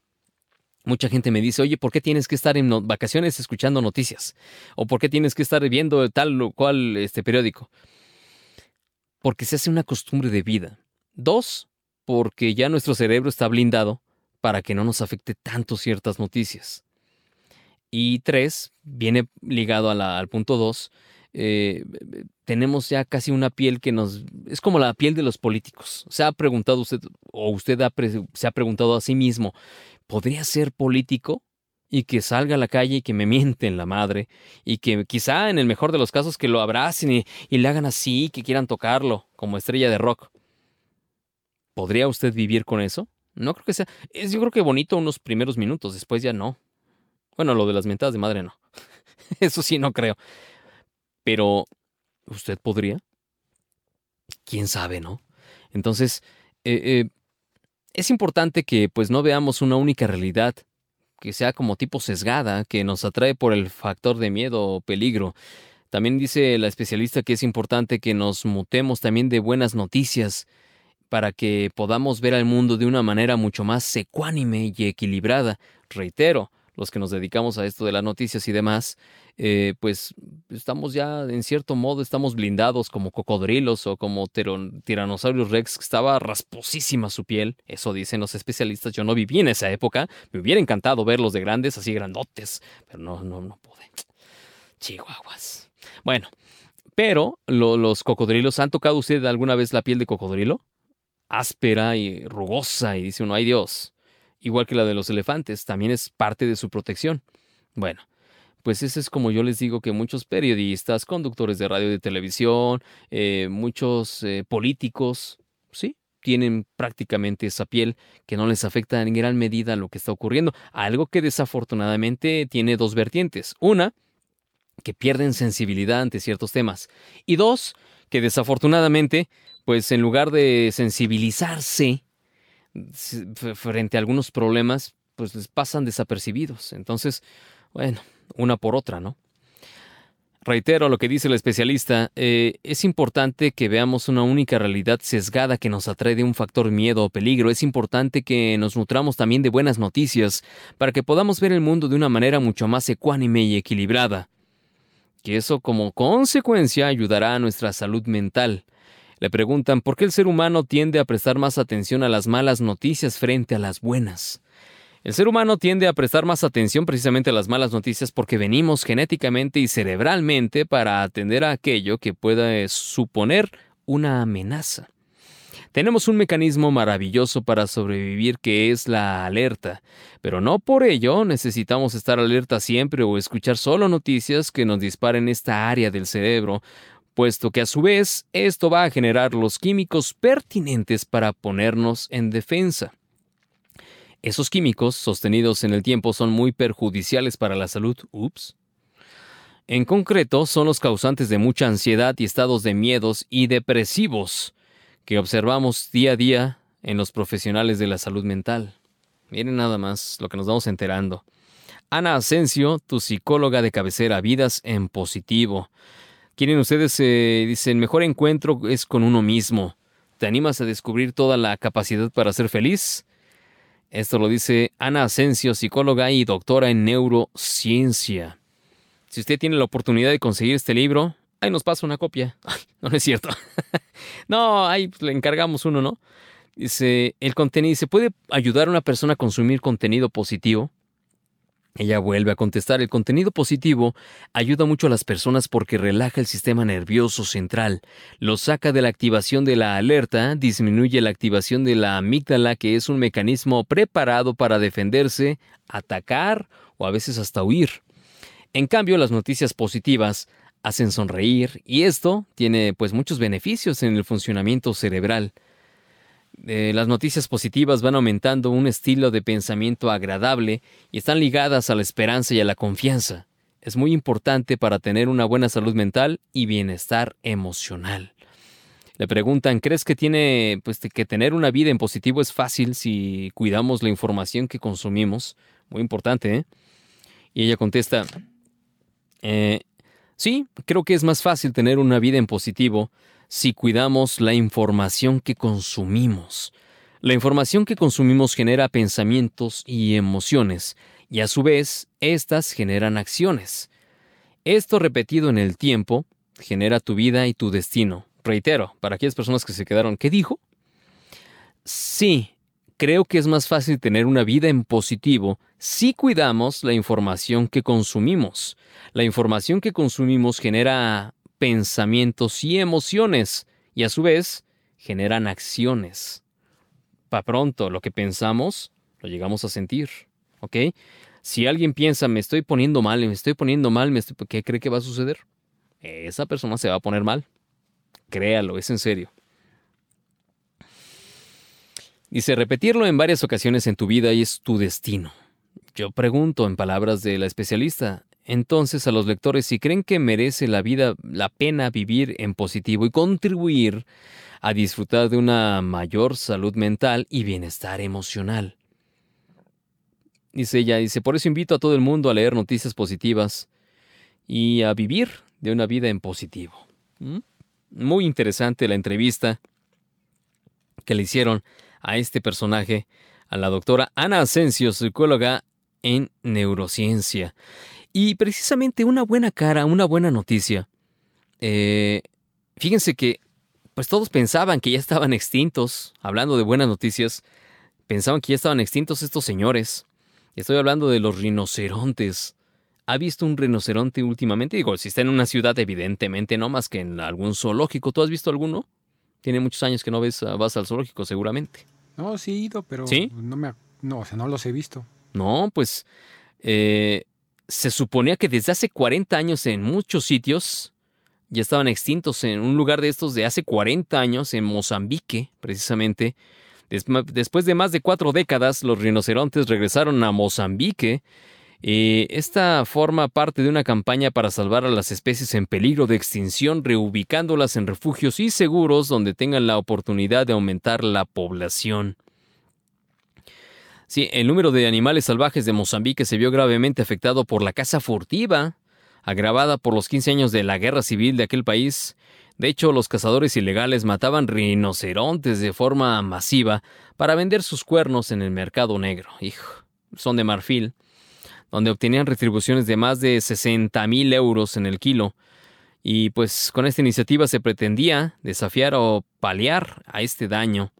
Mucha gente me dice, oye, ¿por qué tienes que estar en vacaciones escuchando noticias? ¿O por qué tienes que estar viendo tal o cual este periódico? porque se hace una costumbre de vida. Dos, porque ya nuestro cerebro está blindado para que no nos afecte tanto ciertas noticias. Y tres, viene ligado al punto dos, eh, tenemos ya casi una piel que nos... es como la piel de los políticos. Se ha preguntado usted, o usted se ha preguntado a sí mismo, ¿podría ser político? y que salga a la calle y que me mienten la madre y que quizá en el mejor de los casos que lo abracen y, y le hagan así, que quieran tocarlo como estrella de rock. ¿Podría usted vivir con eso? No creo que sea. Es, yo creo que bonito unos primeros minutos, después ya no. Bueno, lo de las mentadas de madre no. Eso sí no creo. Pero, ¿usted podría? ¿Quién sabe, no? Entonces, eh, eh, es importante que pues no veamos una única realidad que sea como tipo sesgada, que nos atrae por el factor de miedo o peligro. También dice la especialista que es importante que nos mutemos también de buenas noticias para que podamos ver al mundo de una manera mucho más ecuánime y equilibrada. Reitero, los que nos dedicamos a esto de las noticias y demás, eh, pues estamos ya, en cierto modo, estamos blindados como cocodrilos o como tiranosaurios rex, que estaba rasposísima su piel, eso dicen los especialistas, yo no viví en esa época, me hubiera encantado verlos de grandes, así grandotes, pero no, no, no pude. Chihuahuas. Bueno, pero los cocodrilos, ¿han tocado usted alguna vez la piel de cocodrilo? Áspera y rugosa, y dice uno, ay Dios igual que la de los elefantes, también es parte de su protección. Bueno, pues ese es como yo les digo que muchos periodistas, conductores de radio y de televisión, eh, muchos eh, políticos, sí, tienen prácticamente esa piel que no les afecta en gran medida lo que está ocurriendo. Algo que desafortunadamente tiene dos vertientes. Una, que pierden sensibilidad ante ciertos temas. Y dos, que desafortunadamente, pues en lugar de sensibilizarse frente a algunos problemas, pues les pasan desapercibidos. Entonces, bueno, una por otra, ¿no? Reitero lo que dice el especialista, eh, es importante que veamos una única realidad sesgada que nos atrae de un factor miedo o peligro. Es importante que nos nutramos también de buenas noticias para que podamos ver el mundo de una manera mucho más ecuánime y equilibrada. Que eso como consecuencia ayudará a nuestra salud mental. Le preguntan por qué el ser humano tiende a prestar más atención a las malas noticias frente a las buenas. El ser humano tiende a prestar más atención precisamente a las malas noticias porque venimos genéticamente y cerebralmente para atender a aquello que pueda suponer una amenaza. Tenemos un mecanismo maravilloso para sobrevivir que es la alerta, pero no por ello necesitamos estar alerta siempre o escuchar solo noticias que nos disparen esta área del cerebro puesto que a su vez esto va a generar los químicos pertinentes para ponernos en defensa. Esos químicos, sostenidos en el tiempo, son muy perjudiciales para la salud. Ups. En concreto, son los causantes de mucha ansiedad y estados de miedos y depresivos que observamos día a día en los profesionales de la salud mental. Miren nada más lo que nos vamos enterando. Ana Asensio, tu psicóloga de cabecera, vidas en positivo. Quieren ustedes, eh, dicen, mejor encuentro es con uno mismo. ¿Te animas a descubrir toda la capacidad para ser feliz? Esto lo dice Ana Asensio, psicóloga y doctora en neurociencia. Si usted tiene la oportunidad de conseguir este libro, ahí nos pasa una copia. no, es cierto. no, ahí le encargamos uno, ¿no? Dice, el contenido, ¿se puede ayudar a una persona a consumir contenido positivo? Ella vuelve a contestar, el contenido positivo ayuda mucho a las personas porque relaja el sistema nervioso central, lo saca de la activación de la alerta, disminuye la activación de la amígdala, que es un mecanismo preparado para defenderse, atacar o a veces hasta huir. En cambio, las noticias positivas hacen sonreír y esto tiene pues muchos beneficios en el funcionamiento cerebral. Eh, las noticias positivas van aumentando un estilo de pensamiento agradable y están ligadas a la esperanza y a la confianza. Es muy importante para tener una buena salud mental y bienestar emocional. Le preguntan, ¿crees que tiene pues, que tener una vida en positivo es fácil si cuidamos la información que consumimos? Muy importante, ¿eh? Y ella contesta, eh, sí, creo que es más fácil tener una vida en positivo si cuidamos la información que consumimos. La información que consumimos genera pensamientos y emociones, y a su vez, éstas generan acciones. Esto repetido en el tiempo genera tu vida y tu destino. Reitero, para aquellas personas que se quedaron, ¿qué dijo? Sí, creo que es más fácil tener una vida en positivo si cuidamos la información que consumimos. La información que consumimos genera pensamientos y emociones, y a su vez generan acciones. Pa' pronto, lo que pensamos, lo llegamos a sentir. ¿Ok? Si alguien piensa, me estoy poniendo mal, me estoy poniendo mal, me estoy... ¿qué cree que va a suceder? Esa persona se va a poner mal. Créalo, es en serio. Dice, repetirlo en varias ocasiones en tu vida y es tu destino. Yo pregunto, en palabras de la especialista, entonces a los lectores si creen que merece la vida la pena vivir en positivo y contribuir a disfrutar de una mayor salud mental y bienestar emocional. Dice ella, dice, por eso invito a todo el mundo a leer noticias positivas y a vivir de una vida en positivo. ¿Mm? Muy interesante la entrevista que le hicieron a este personaje, a la doctora Ana Asensio, psicóloga en neurociencia. Y precisamente una buena cara, una buena noticia. Eh, fíjense que, pues todos pensaban que ya estaban extintos, hablando de buenas noticias, pensaban que ya estaban extintos estos señores. Estoy hablando de los rinocerontes. ¿Ha visto un rinoceronte últimamente? Digo, si está en una ciudad, evidentemente no más que en algún zoológico. ¿Tú has visto alguno? Tiene muchos años que no ves, vas al zoológico, seguramente. No, sí he ido, pero ¿Sí? no me, no, o sea, no los he visto. No, pues eh, se suponía que desde hace 40 años en muchos sitios ya estaban extintos. En un lugar de estos de hace 40 años, en Mozambique, precisamente. Después de más de cuatro décadas, los rinocerontes regresaron a Mozambique. Eh, esta forma parte de una campaña para salvar a las especies en peligro de extinción, reubicándolas en refugios y seguros donde tengan la oportunidad de aumentar la población. Sí, el número de animales salvajes de Mozambique se vio gravemente afectado por la caza furtiva, agravada por los 15 años de la guerra civil de aquel país. De hecho, los cazadores ilegales mataban rinocerontes de forma masiva para vender sus cuernos en el mercado negro. Hijo, son de marfil, donde obtenían retribuciones de más de 60 mil euros en el kilo. Y pues con esta iniciativa se pretendía desafiar o paliar a este daño.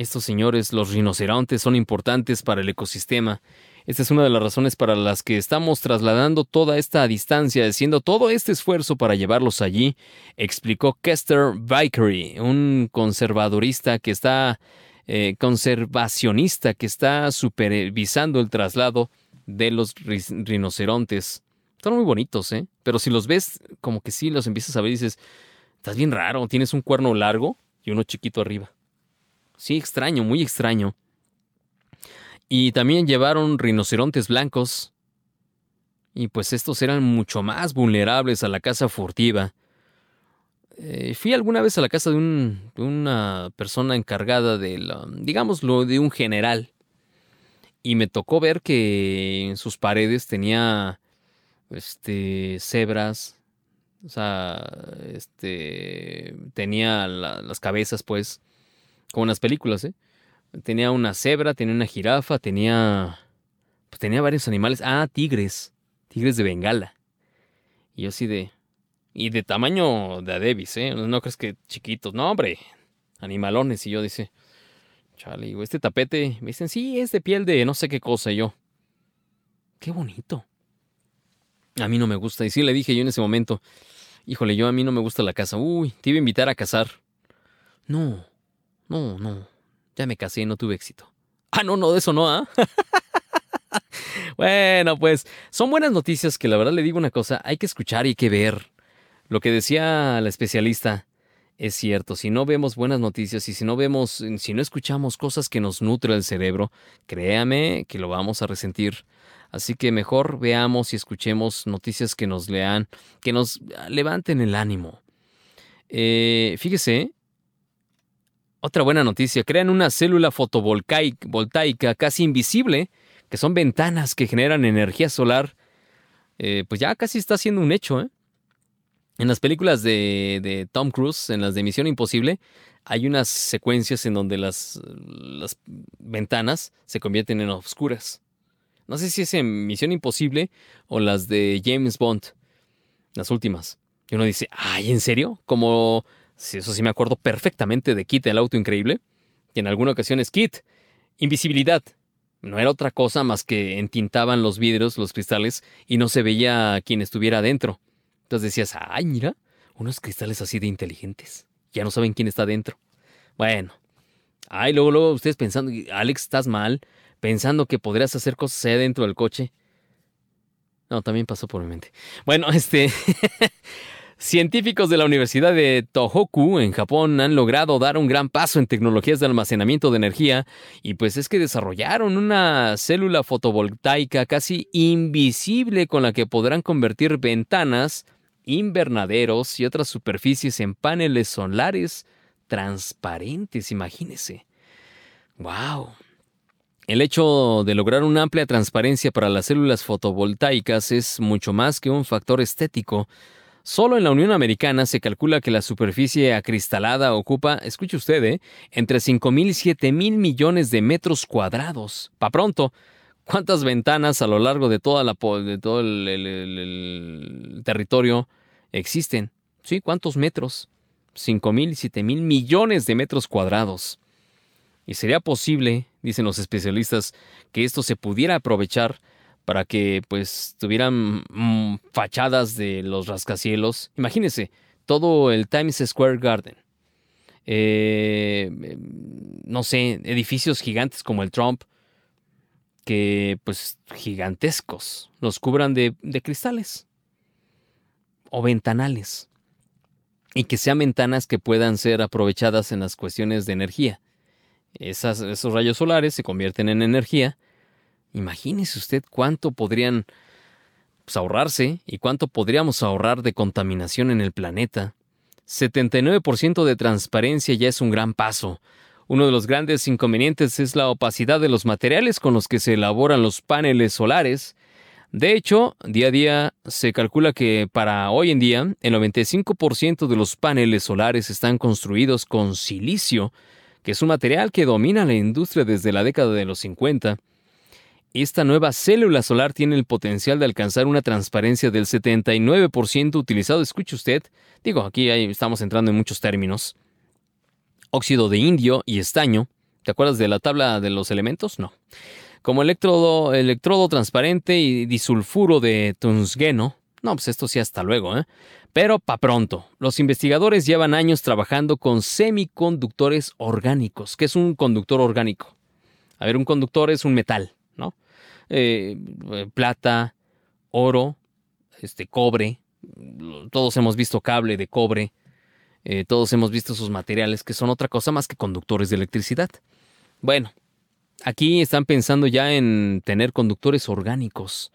Estos señores, los rinocerontes, son importantes para el ecosistema. Esta es una de las razones para las que estamos trasladando toda esta distancia, haciendo todo este esfuerzo para llevarlos allí, explicó Kester Vickery, un conservadorista que está, eh, conservacionista que está supervisando el traslado de los ri- rinocerontes. Están muy bonitos, ¿eh? Pero si los ves, como que sí, los empiezas a ver y dices, estás bien raro, tienes un cuerno largo y uno chiquito arriba. Sí, extraño, muy extraño. Y también llevaron rinocerontes blancos. Y pues estos eran mucho más vulnerables a la caza furtiva. Eh, fui alguna vez a la casa de, un- de una persona encargada de, la- digámoslo, de un general. Y me tocó ver que en sus paredes tenía, este, cebras. O sea, este, tenía la- las cabezas, pues, como en las películas, ¿eh? Tenía una cebra, tenía una jirafa, tenía. Pues tenía varios animales. Ah, tigres. Tigres de Bengala. Y yo así de. Y de tamaño de Adebis, ¿eh? No crees que chiquitos. No, hombre. Animalones. Y yo dice. Chale, digo, este tapete. Me dicen, sí, es de piel de no sé qué cosa. Y yo. Qué bonito. A mí no me gusta. Y sí le dije yo en ese momento. Híjole, yo a mí no me gusta la casa. Uy, te iba a invitar a cazar. No, no, no. Ya me casé y no tuve éxito. Ah, no, no, de eso no, ¿ah? bueno, pues son buenas noticias que la verdad le digo una cosa, hay que escuchar y hay que ver. Lo que decía la especialista es cierto, si no vemos buenas noticias y si no vemos, si no escuchamos cosas que nos nutren el cerebro, créame que lo vamos a resentir. Así que mejor veamos y escuchemos noticias que nos lean, que nos levanten el ánimo. Eh, fíjese, otra buena noticia, crean una célula fotovoltaica voltaica casi invisible, que son ventanas que generan energía solar. Eh, pues ya casi está siendo un hecho, ¿eh? En las películas de, de Tom Cruise, en las de Misión Imposible, hay unas secuencias en donde las, las ventanas se convierten en oscuras. No sé si es en Misión Imposible o las de James Bond, las últimas. Y uno dice, ay, ¿en serio? Como, si eso sí me acuerdo perfectamente de Kit, el auto increíble, que en alguna ocasión es Kit, invisibilidad. No era otra cosa más que entintaban los vidrios, los cristales, y no se veía quien estuviera adentro. Entonces decías, ay, mira, unos cristales así de inteligentes. Ya no saben quién está adentro. Bueno. Ay, luego, luego ustedes pensando, Alex, estás mal. pensando que podrías hacer cosas dentro del coche. No, también pasó por mi mente. Bueno, este... Científicos de la Universidad de Tohoku en Japón han logrado dar un gran paso en tecnologías de almacenamiento de energía y pues es que desarrollaron una célula fotovoltaica casi invisible con la que podrán convertir ventanas, invernaderos y otras superficies en paneles solares transparentes, imagínese. ¡Wow! El hecho de lograr una amplia transparencia para las células fotovoltaicas es mucho más que un factor estético. Solo en la Unión Americana se calcula que la superficie acristalada ocupa, escuche usted, ¿eh? entre 5.000 y 7.000 millones de metros cuadrados. Pa' pronto, ¿cuántas ventanas a lo largo de, toda la, de todo el, el- territorio existen? ¿Sí? ¿Cuántos metros? 5.000 y 7.000 millones de metros cuadrados. Y sería posible, dicen los especialistas, que esto se pudiera aprovechar para que pues tuvieran mm, fachadas de los rascacielos. Imagínense, todo el Times Square Garden. Eh, eh, no sé, edificios gigantes como el Trump, que pues gigantescos, los cubran de, cristales o ventanales. Y que sean ventanas que puedan ser aprovechadas en las cuestiones de energía. Esos rayos solares se convierten en energía. Imagínese usted cuánto podrían pues, ahorrarse y cuánto podríamos ahorrar de contaminación en el planeta. 79% de transparencia ya es un gran paso. Uno de los grandes inconvenientes es la opacidad de los materiales con los que se elaboran los paneles solares. De hecho, día a día se calcula que para hoy en día el 95% de los paneles solares están construidos con silicio, que es un material que domina la industria desde la década de los 50. Esta nueva célula solar tiene el potencial de alcanzar una transparencia del 79% utilizado, escuche usted, digo, aquí estamos entrando en muchos términos. Óxido de indio y estaño. ¿Te acuerdas de la tabla de los elementos? No. Como electrodo, electrodo transparente y disulfuro de tungsteno. No, pues esto sí hasta luego, ¿eh? Pero pa' pronto. Los investigadores llevan años trabajando con semiconductores orgánicos. ¿Qué es un conductor orgánico? A ver, un conductor es un metal. Eh, eh, plata, oro, este, cobre. Todos hemos visto cable de cobre. Eh, todos hemos visto sus materiales que son otra cosa más que conductores de electricidad. Bueno, aquí están pensando ya en tener conductores orgánicos.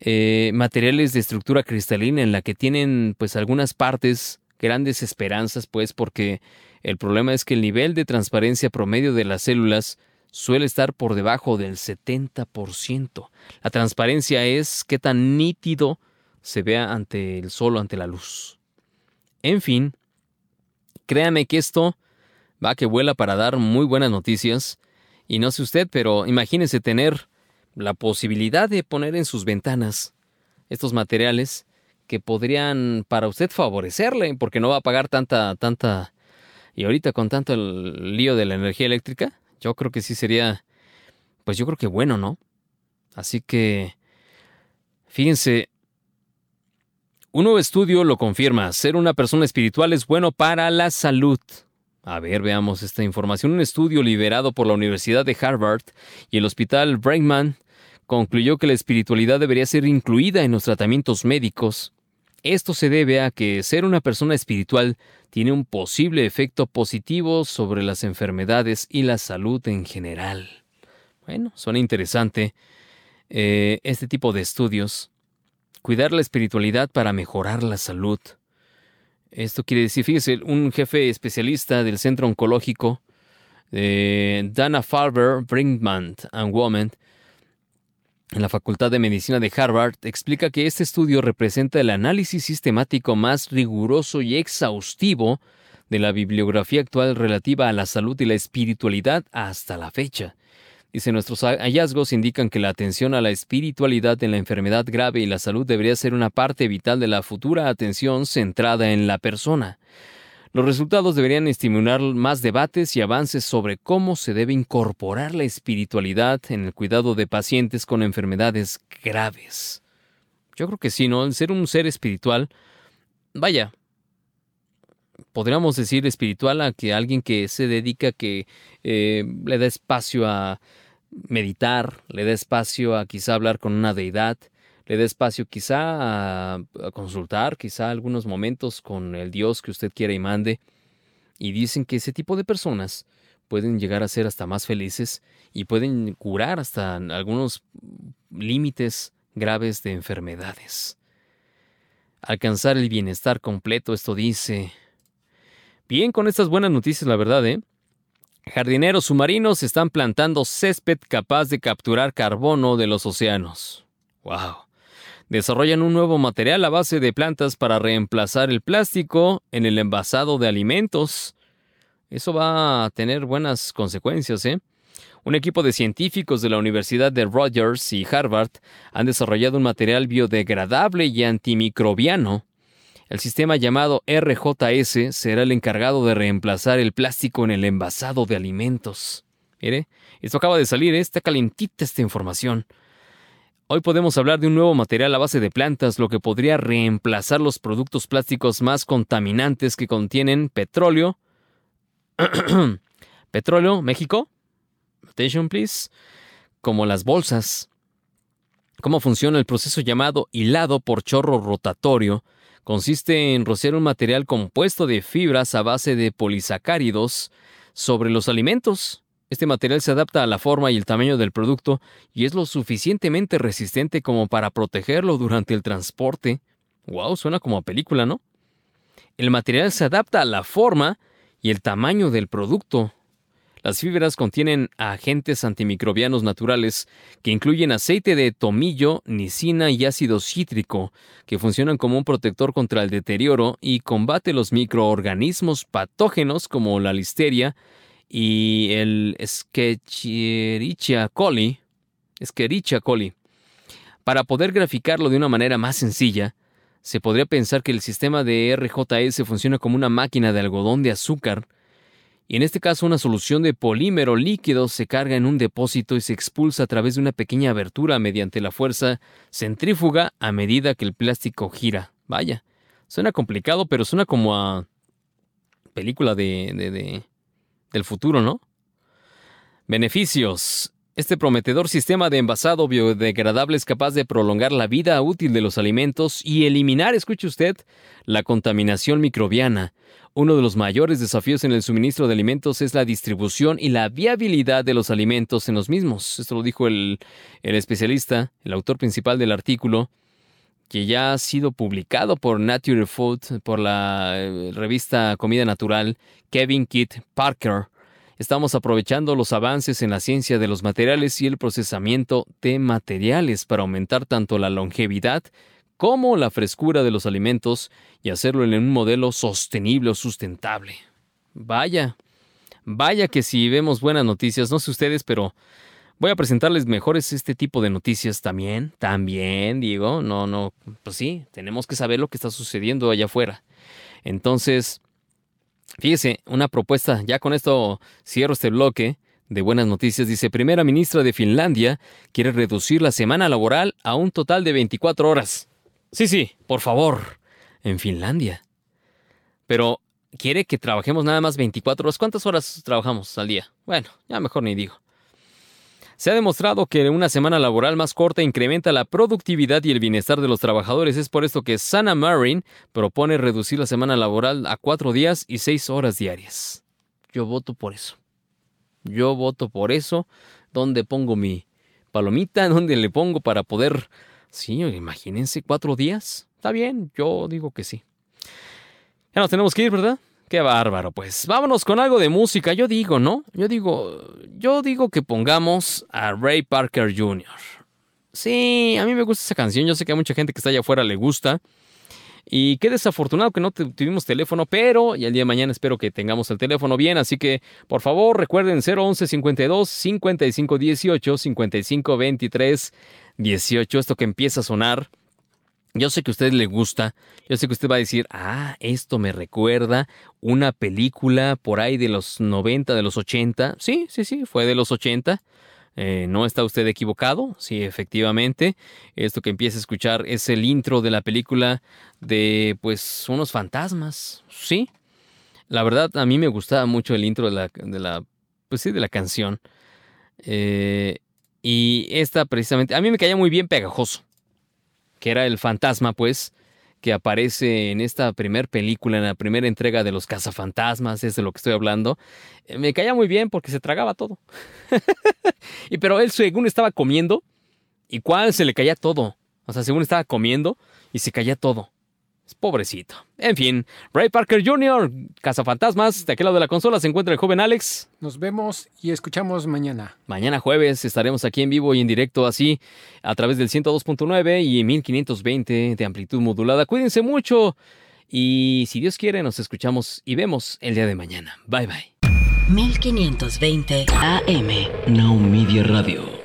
Materiales de estructura cristalina en la que tienen pues algunas partes grandes esperanzas pues porque el problema es que el nivel de transparencia promedio de las células suele estar por debajo del 70%. La transparencia es qué tan nítido se vea ante el sol o ante la luz. En fin, créame que esto va que vuela para dar muy buenas noticias. Y no sé usted, pero imagínese tener la posibilidad de poner en sus ventanas estos materiales que podrían para usted favorecerle, porque no va a pagar tanta, tanta... Y ahorita con tanto el lío de la energía eléctrica, yo creo que sí sería, pues yo creo que bueno, ¿no? Así que, fíjense, un nuevo estudio lo confirma, ser una persona espiritual es bueno para la salud. A ver, veamos esta información. Un estudio liberado por la Universidad de Harvard y el Hospital Brigham concluyó que la espiritualidad debería ser incluida en los tratamientos médicos. Esto se debe a que ser una persona espiritual tiene un posible efecto positivo sobre las enfermedades y la salud en general. Bueno, suena interesante eh, este tipo de estudios. Cuidar la espiritualidad para mejorar la salud. Esto quiere decir, fíjese, un jefe especialista del Centro Oncológico, eh, Dana Farber Brinkman and Woman, en la Facultad de Medicina de Harvard, explica que este estudio representa el análisis sistemático más riguroso y exhaustivo de la bibliografía actual relativa a la salud y la espiritualidad hasta la fecha. Dice, nuestros hallazgos indican que la atención a la espiritualidad en la enfermedad grave y la salud debería ser una parte vital de la futura atención centrada en la persona. Los resultados deberían estimular más debates y avances sobre cómo se debe incorporar la espiritualidad en el cuidado de pacientes con enfermedades graves. Yo creo que sí, ¿no? El ser un ser espiritual, vaya, podríamos decir espiritual a que alguien que se dedica, que eh, le da espacio a meditar, le da espacio a quizá hablar con una deidad, le da espacio quizá a, a consultar, quizá algunos momentos con el Dios que usted quiera y mande. Y dicen que ese tipo de personas pueden llegar a ser hasta más felices y pueden curar hasta algunos límites graves de enfermedades. Alcanzar el bienestar completo, esto dice. Bien, con estas buenas noticias, la verdad, ¿eh? Jardineros submarinos están plantando césped capaz de capturar carbono de los océanos. ¡Wow! Desarrollan un nuevo material a base de plantas para reemplazar el plástico en el envasado de alimentos. Eso va a tener buenas consecuencias, ¿eh? Un equipo de científicos de la Universidad de Rogers y Harvard han desarrollado un material biodegradable y antimicrobiano. El sistema llamado RJS será el encargado de reemplazar el plástico en el envasado de alimentos. Mire, esto acaba de salir, ¿eh? está calentita esta información. Hoy podemos hablar de un nuevo material a base de plantas, lo que podría reemplazar los productos plásticos más contaminantes que contienen petróleo. petróleo, México. Attention, please. Como las bolsas. ¿Cómo funciona el proceso llamado hilado por chorro rotatorio? Consiste en rociar un material compuesto de fibras a base de polisacáridos sobre los alimentos. Este material se adapta a la forma y el tamaño del producto y es lo suficientemente resistente como para protegerlo durante el transporte. Wow, suena como a película, ¿no? El material se adapta a la forma y el tamaño del producto. Las fibras contienen agentes antimicrobianos naturales que incluyen aceite de tomillo, nicina y ácido cítrico, que funcionan como un protector contra el deterioro y combate los microorganismos patógenos como la listeria y el Escherichia coli. Escherichia coli. Para poder graficarlo de una manera más sencilla, se podría pensar que el sistema de RJS funciona como una máquina de algodón de azúcar, y en este caso una solución de polímero líquido se carga en un depósito y se expulsa a través de una pequeña abertura mediante la fuerza centrífuga a medida que el plástico gira. Vaya, suena complicado, pero suena como a película de, de, de del futuro, ¿no? Beneficios. Este prometedor sistema de envasado biodegradable es capaz de prolongar la vida útil de los alimentos y eliminar, escuche usted, la contaminación microbiana. Uno de los mayores desafíos en el suministro de alimentos es la distribución y la viabilidad de los alimentos en los mismos. Esto lo dijo el, el especialista, el autor principal del artículo, que ya ha sido publicado por Nature Food, por la eh, revista Comida Natural, Kevin Kitt Parker. Estamos aprovechando los avances en la ciencia de los materiales y el procesamiento de materiales para aumentar tanto la longevidad como la frescura de los alimentos y hacerlo en un modelo sostenible o sustentable. Vaya, vaya que si vemos buenas noticias, no sé ustedes, pero voy a presentarles mejores este tipo de noticias también, también, digo, no, no, pues sí, tenemos que saber lo que está sucediendo allá afuera. Entonces, Fíjese, una propuesta, ya con esto cierro este bloque de buenas noticias. Dice, primera ministra de Finlandia quiere reducir la semana laboral a un total de 24 horas. Sí, sí, por favor, en Finlandia. Pero quiere que trabajemos nada más 24 horas. ¿Cuántas horas trabajamos al día? Bueno, ya mejor ni digo. Se ha demostrado que una semana laboral más corta incrementa la productividad y el bienestar de los trabajadores. Es por esto que Sana Marin propone reducir la semana laboral a cuatro días y seis horas diarias. Yo voto por eso. Yo voto por eso. ¿Dónde pongo mi palomita? ¿Dónde le pongo para poder... Sí, imagínense, cuatro días. Está bien, yo digo que sí. Ya nos tenemos que ir, ¿verdad? Qué bárbaro, pues. Vámonos con algo de música. Yo digo, ¿no? Yo digo, yo digo que pongamos a Ray Parker Jr. Sí, a mí me gusta esa canción. Yo sé que a mucha gente que está allá afuera le gusta. Y qué desafortunado que no tuvimos teléfono, pero y el día de mañana espero que tengamos el teléfono bien. Así que, por favor, recuerden 011 52 55 18 55 23 18. Esto que empieza a sonar. Yo sé que a usted le gusta, yo sé que usted va a decir, ah, esto me recuerda una película por ahí de los 90, de los 80. Sí, sí, sí, fue de los 80. Eh, no está usted equivocado, sí, efectivamente. Esto que empieza a escuchar es el intro de la película de, pues, unos fantasmas, sí. La verdad, a mí me gustaba mucho el intro de la, pues sí, de la canción. Eh, Y esta precisamente, a mí me caía muy bien pegajoso, que era el fantasma, pues, que aparece en esta primera película, en la primera entrega de los cazafantasmas, es de lo que estoy hablando. Eh, Me caía muy bien porque se tragaba todo. y pero él según estaba comiendo, y cuál se le caía todo. O sea, según estaba comiendo y se caía todo. Pobrecito. En fin, Ray Parker Jr., Cazafantasmas, de aquel lado de la consola se encuentra el joven Alex. Nos vemos y escuchamos mañana. Mañana jueves estaremos aquí en vivo y en directo así a través del 102.9 y 1520 de amplitud modulada. Cuídense mucho y si Dios quiere nos escuchamos y vemos el día de mañana. Bye bye. 1520 AM. Now Media Radio.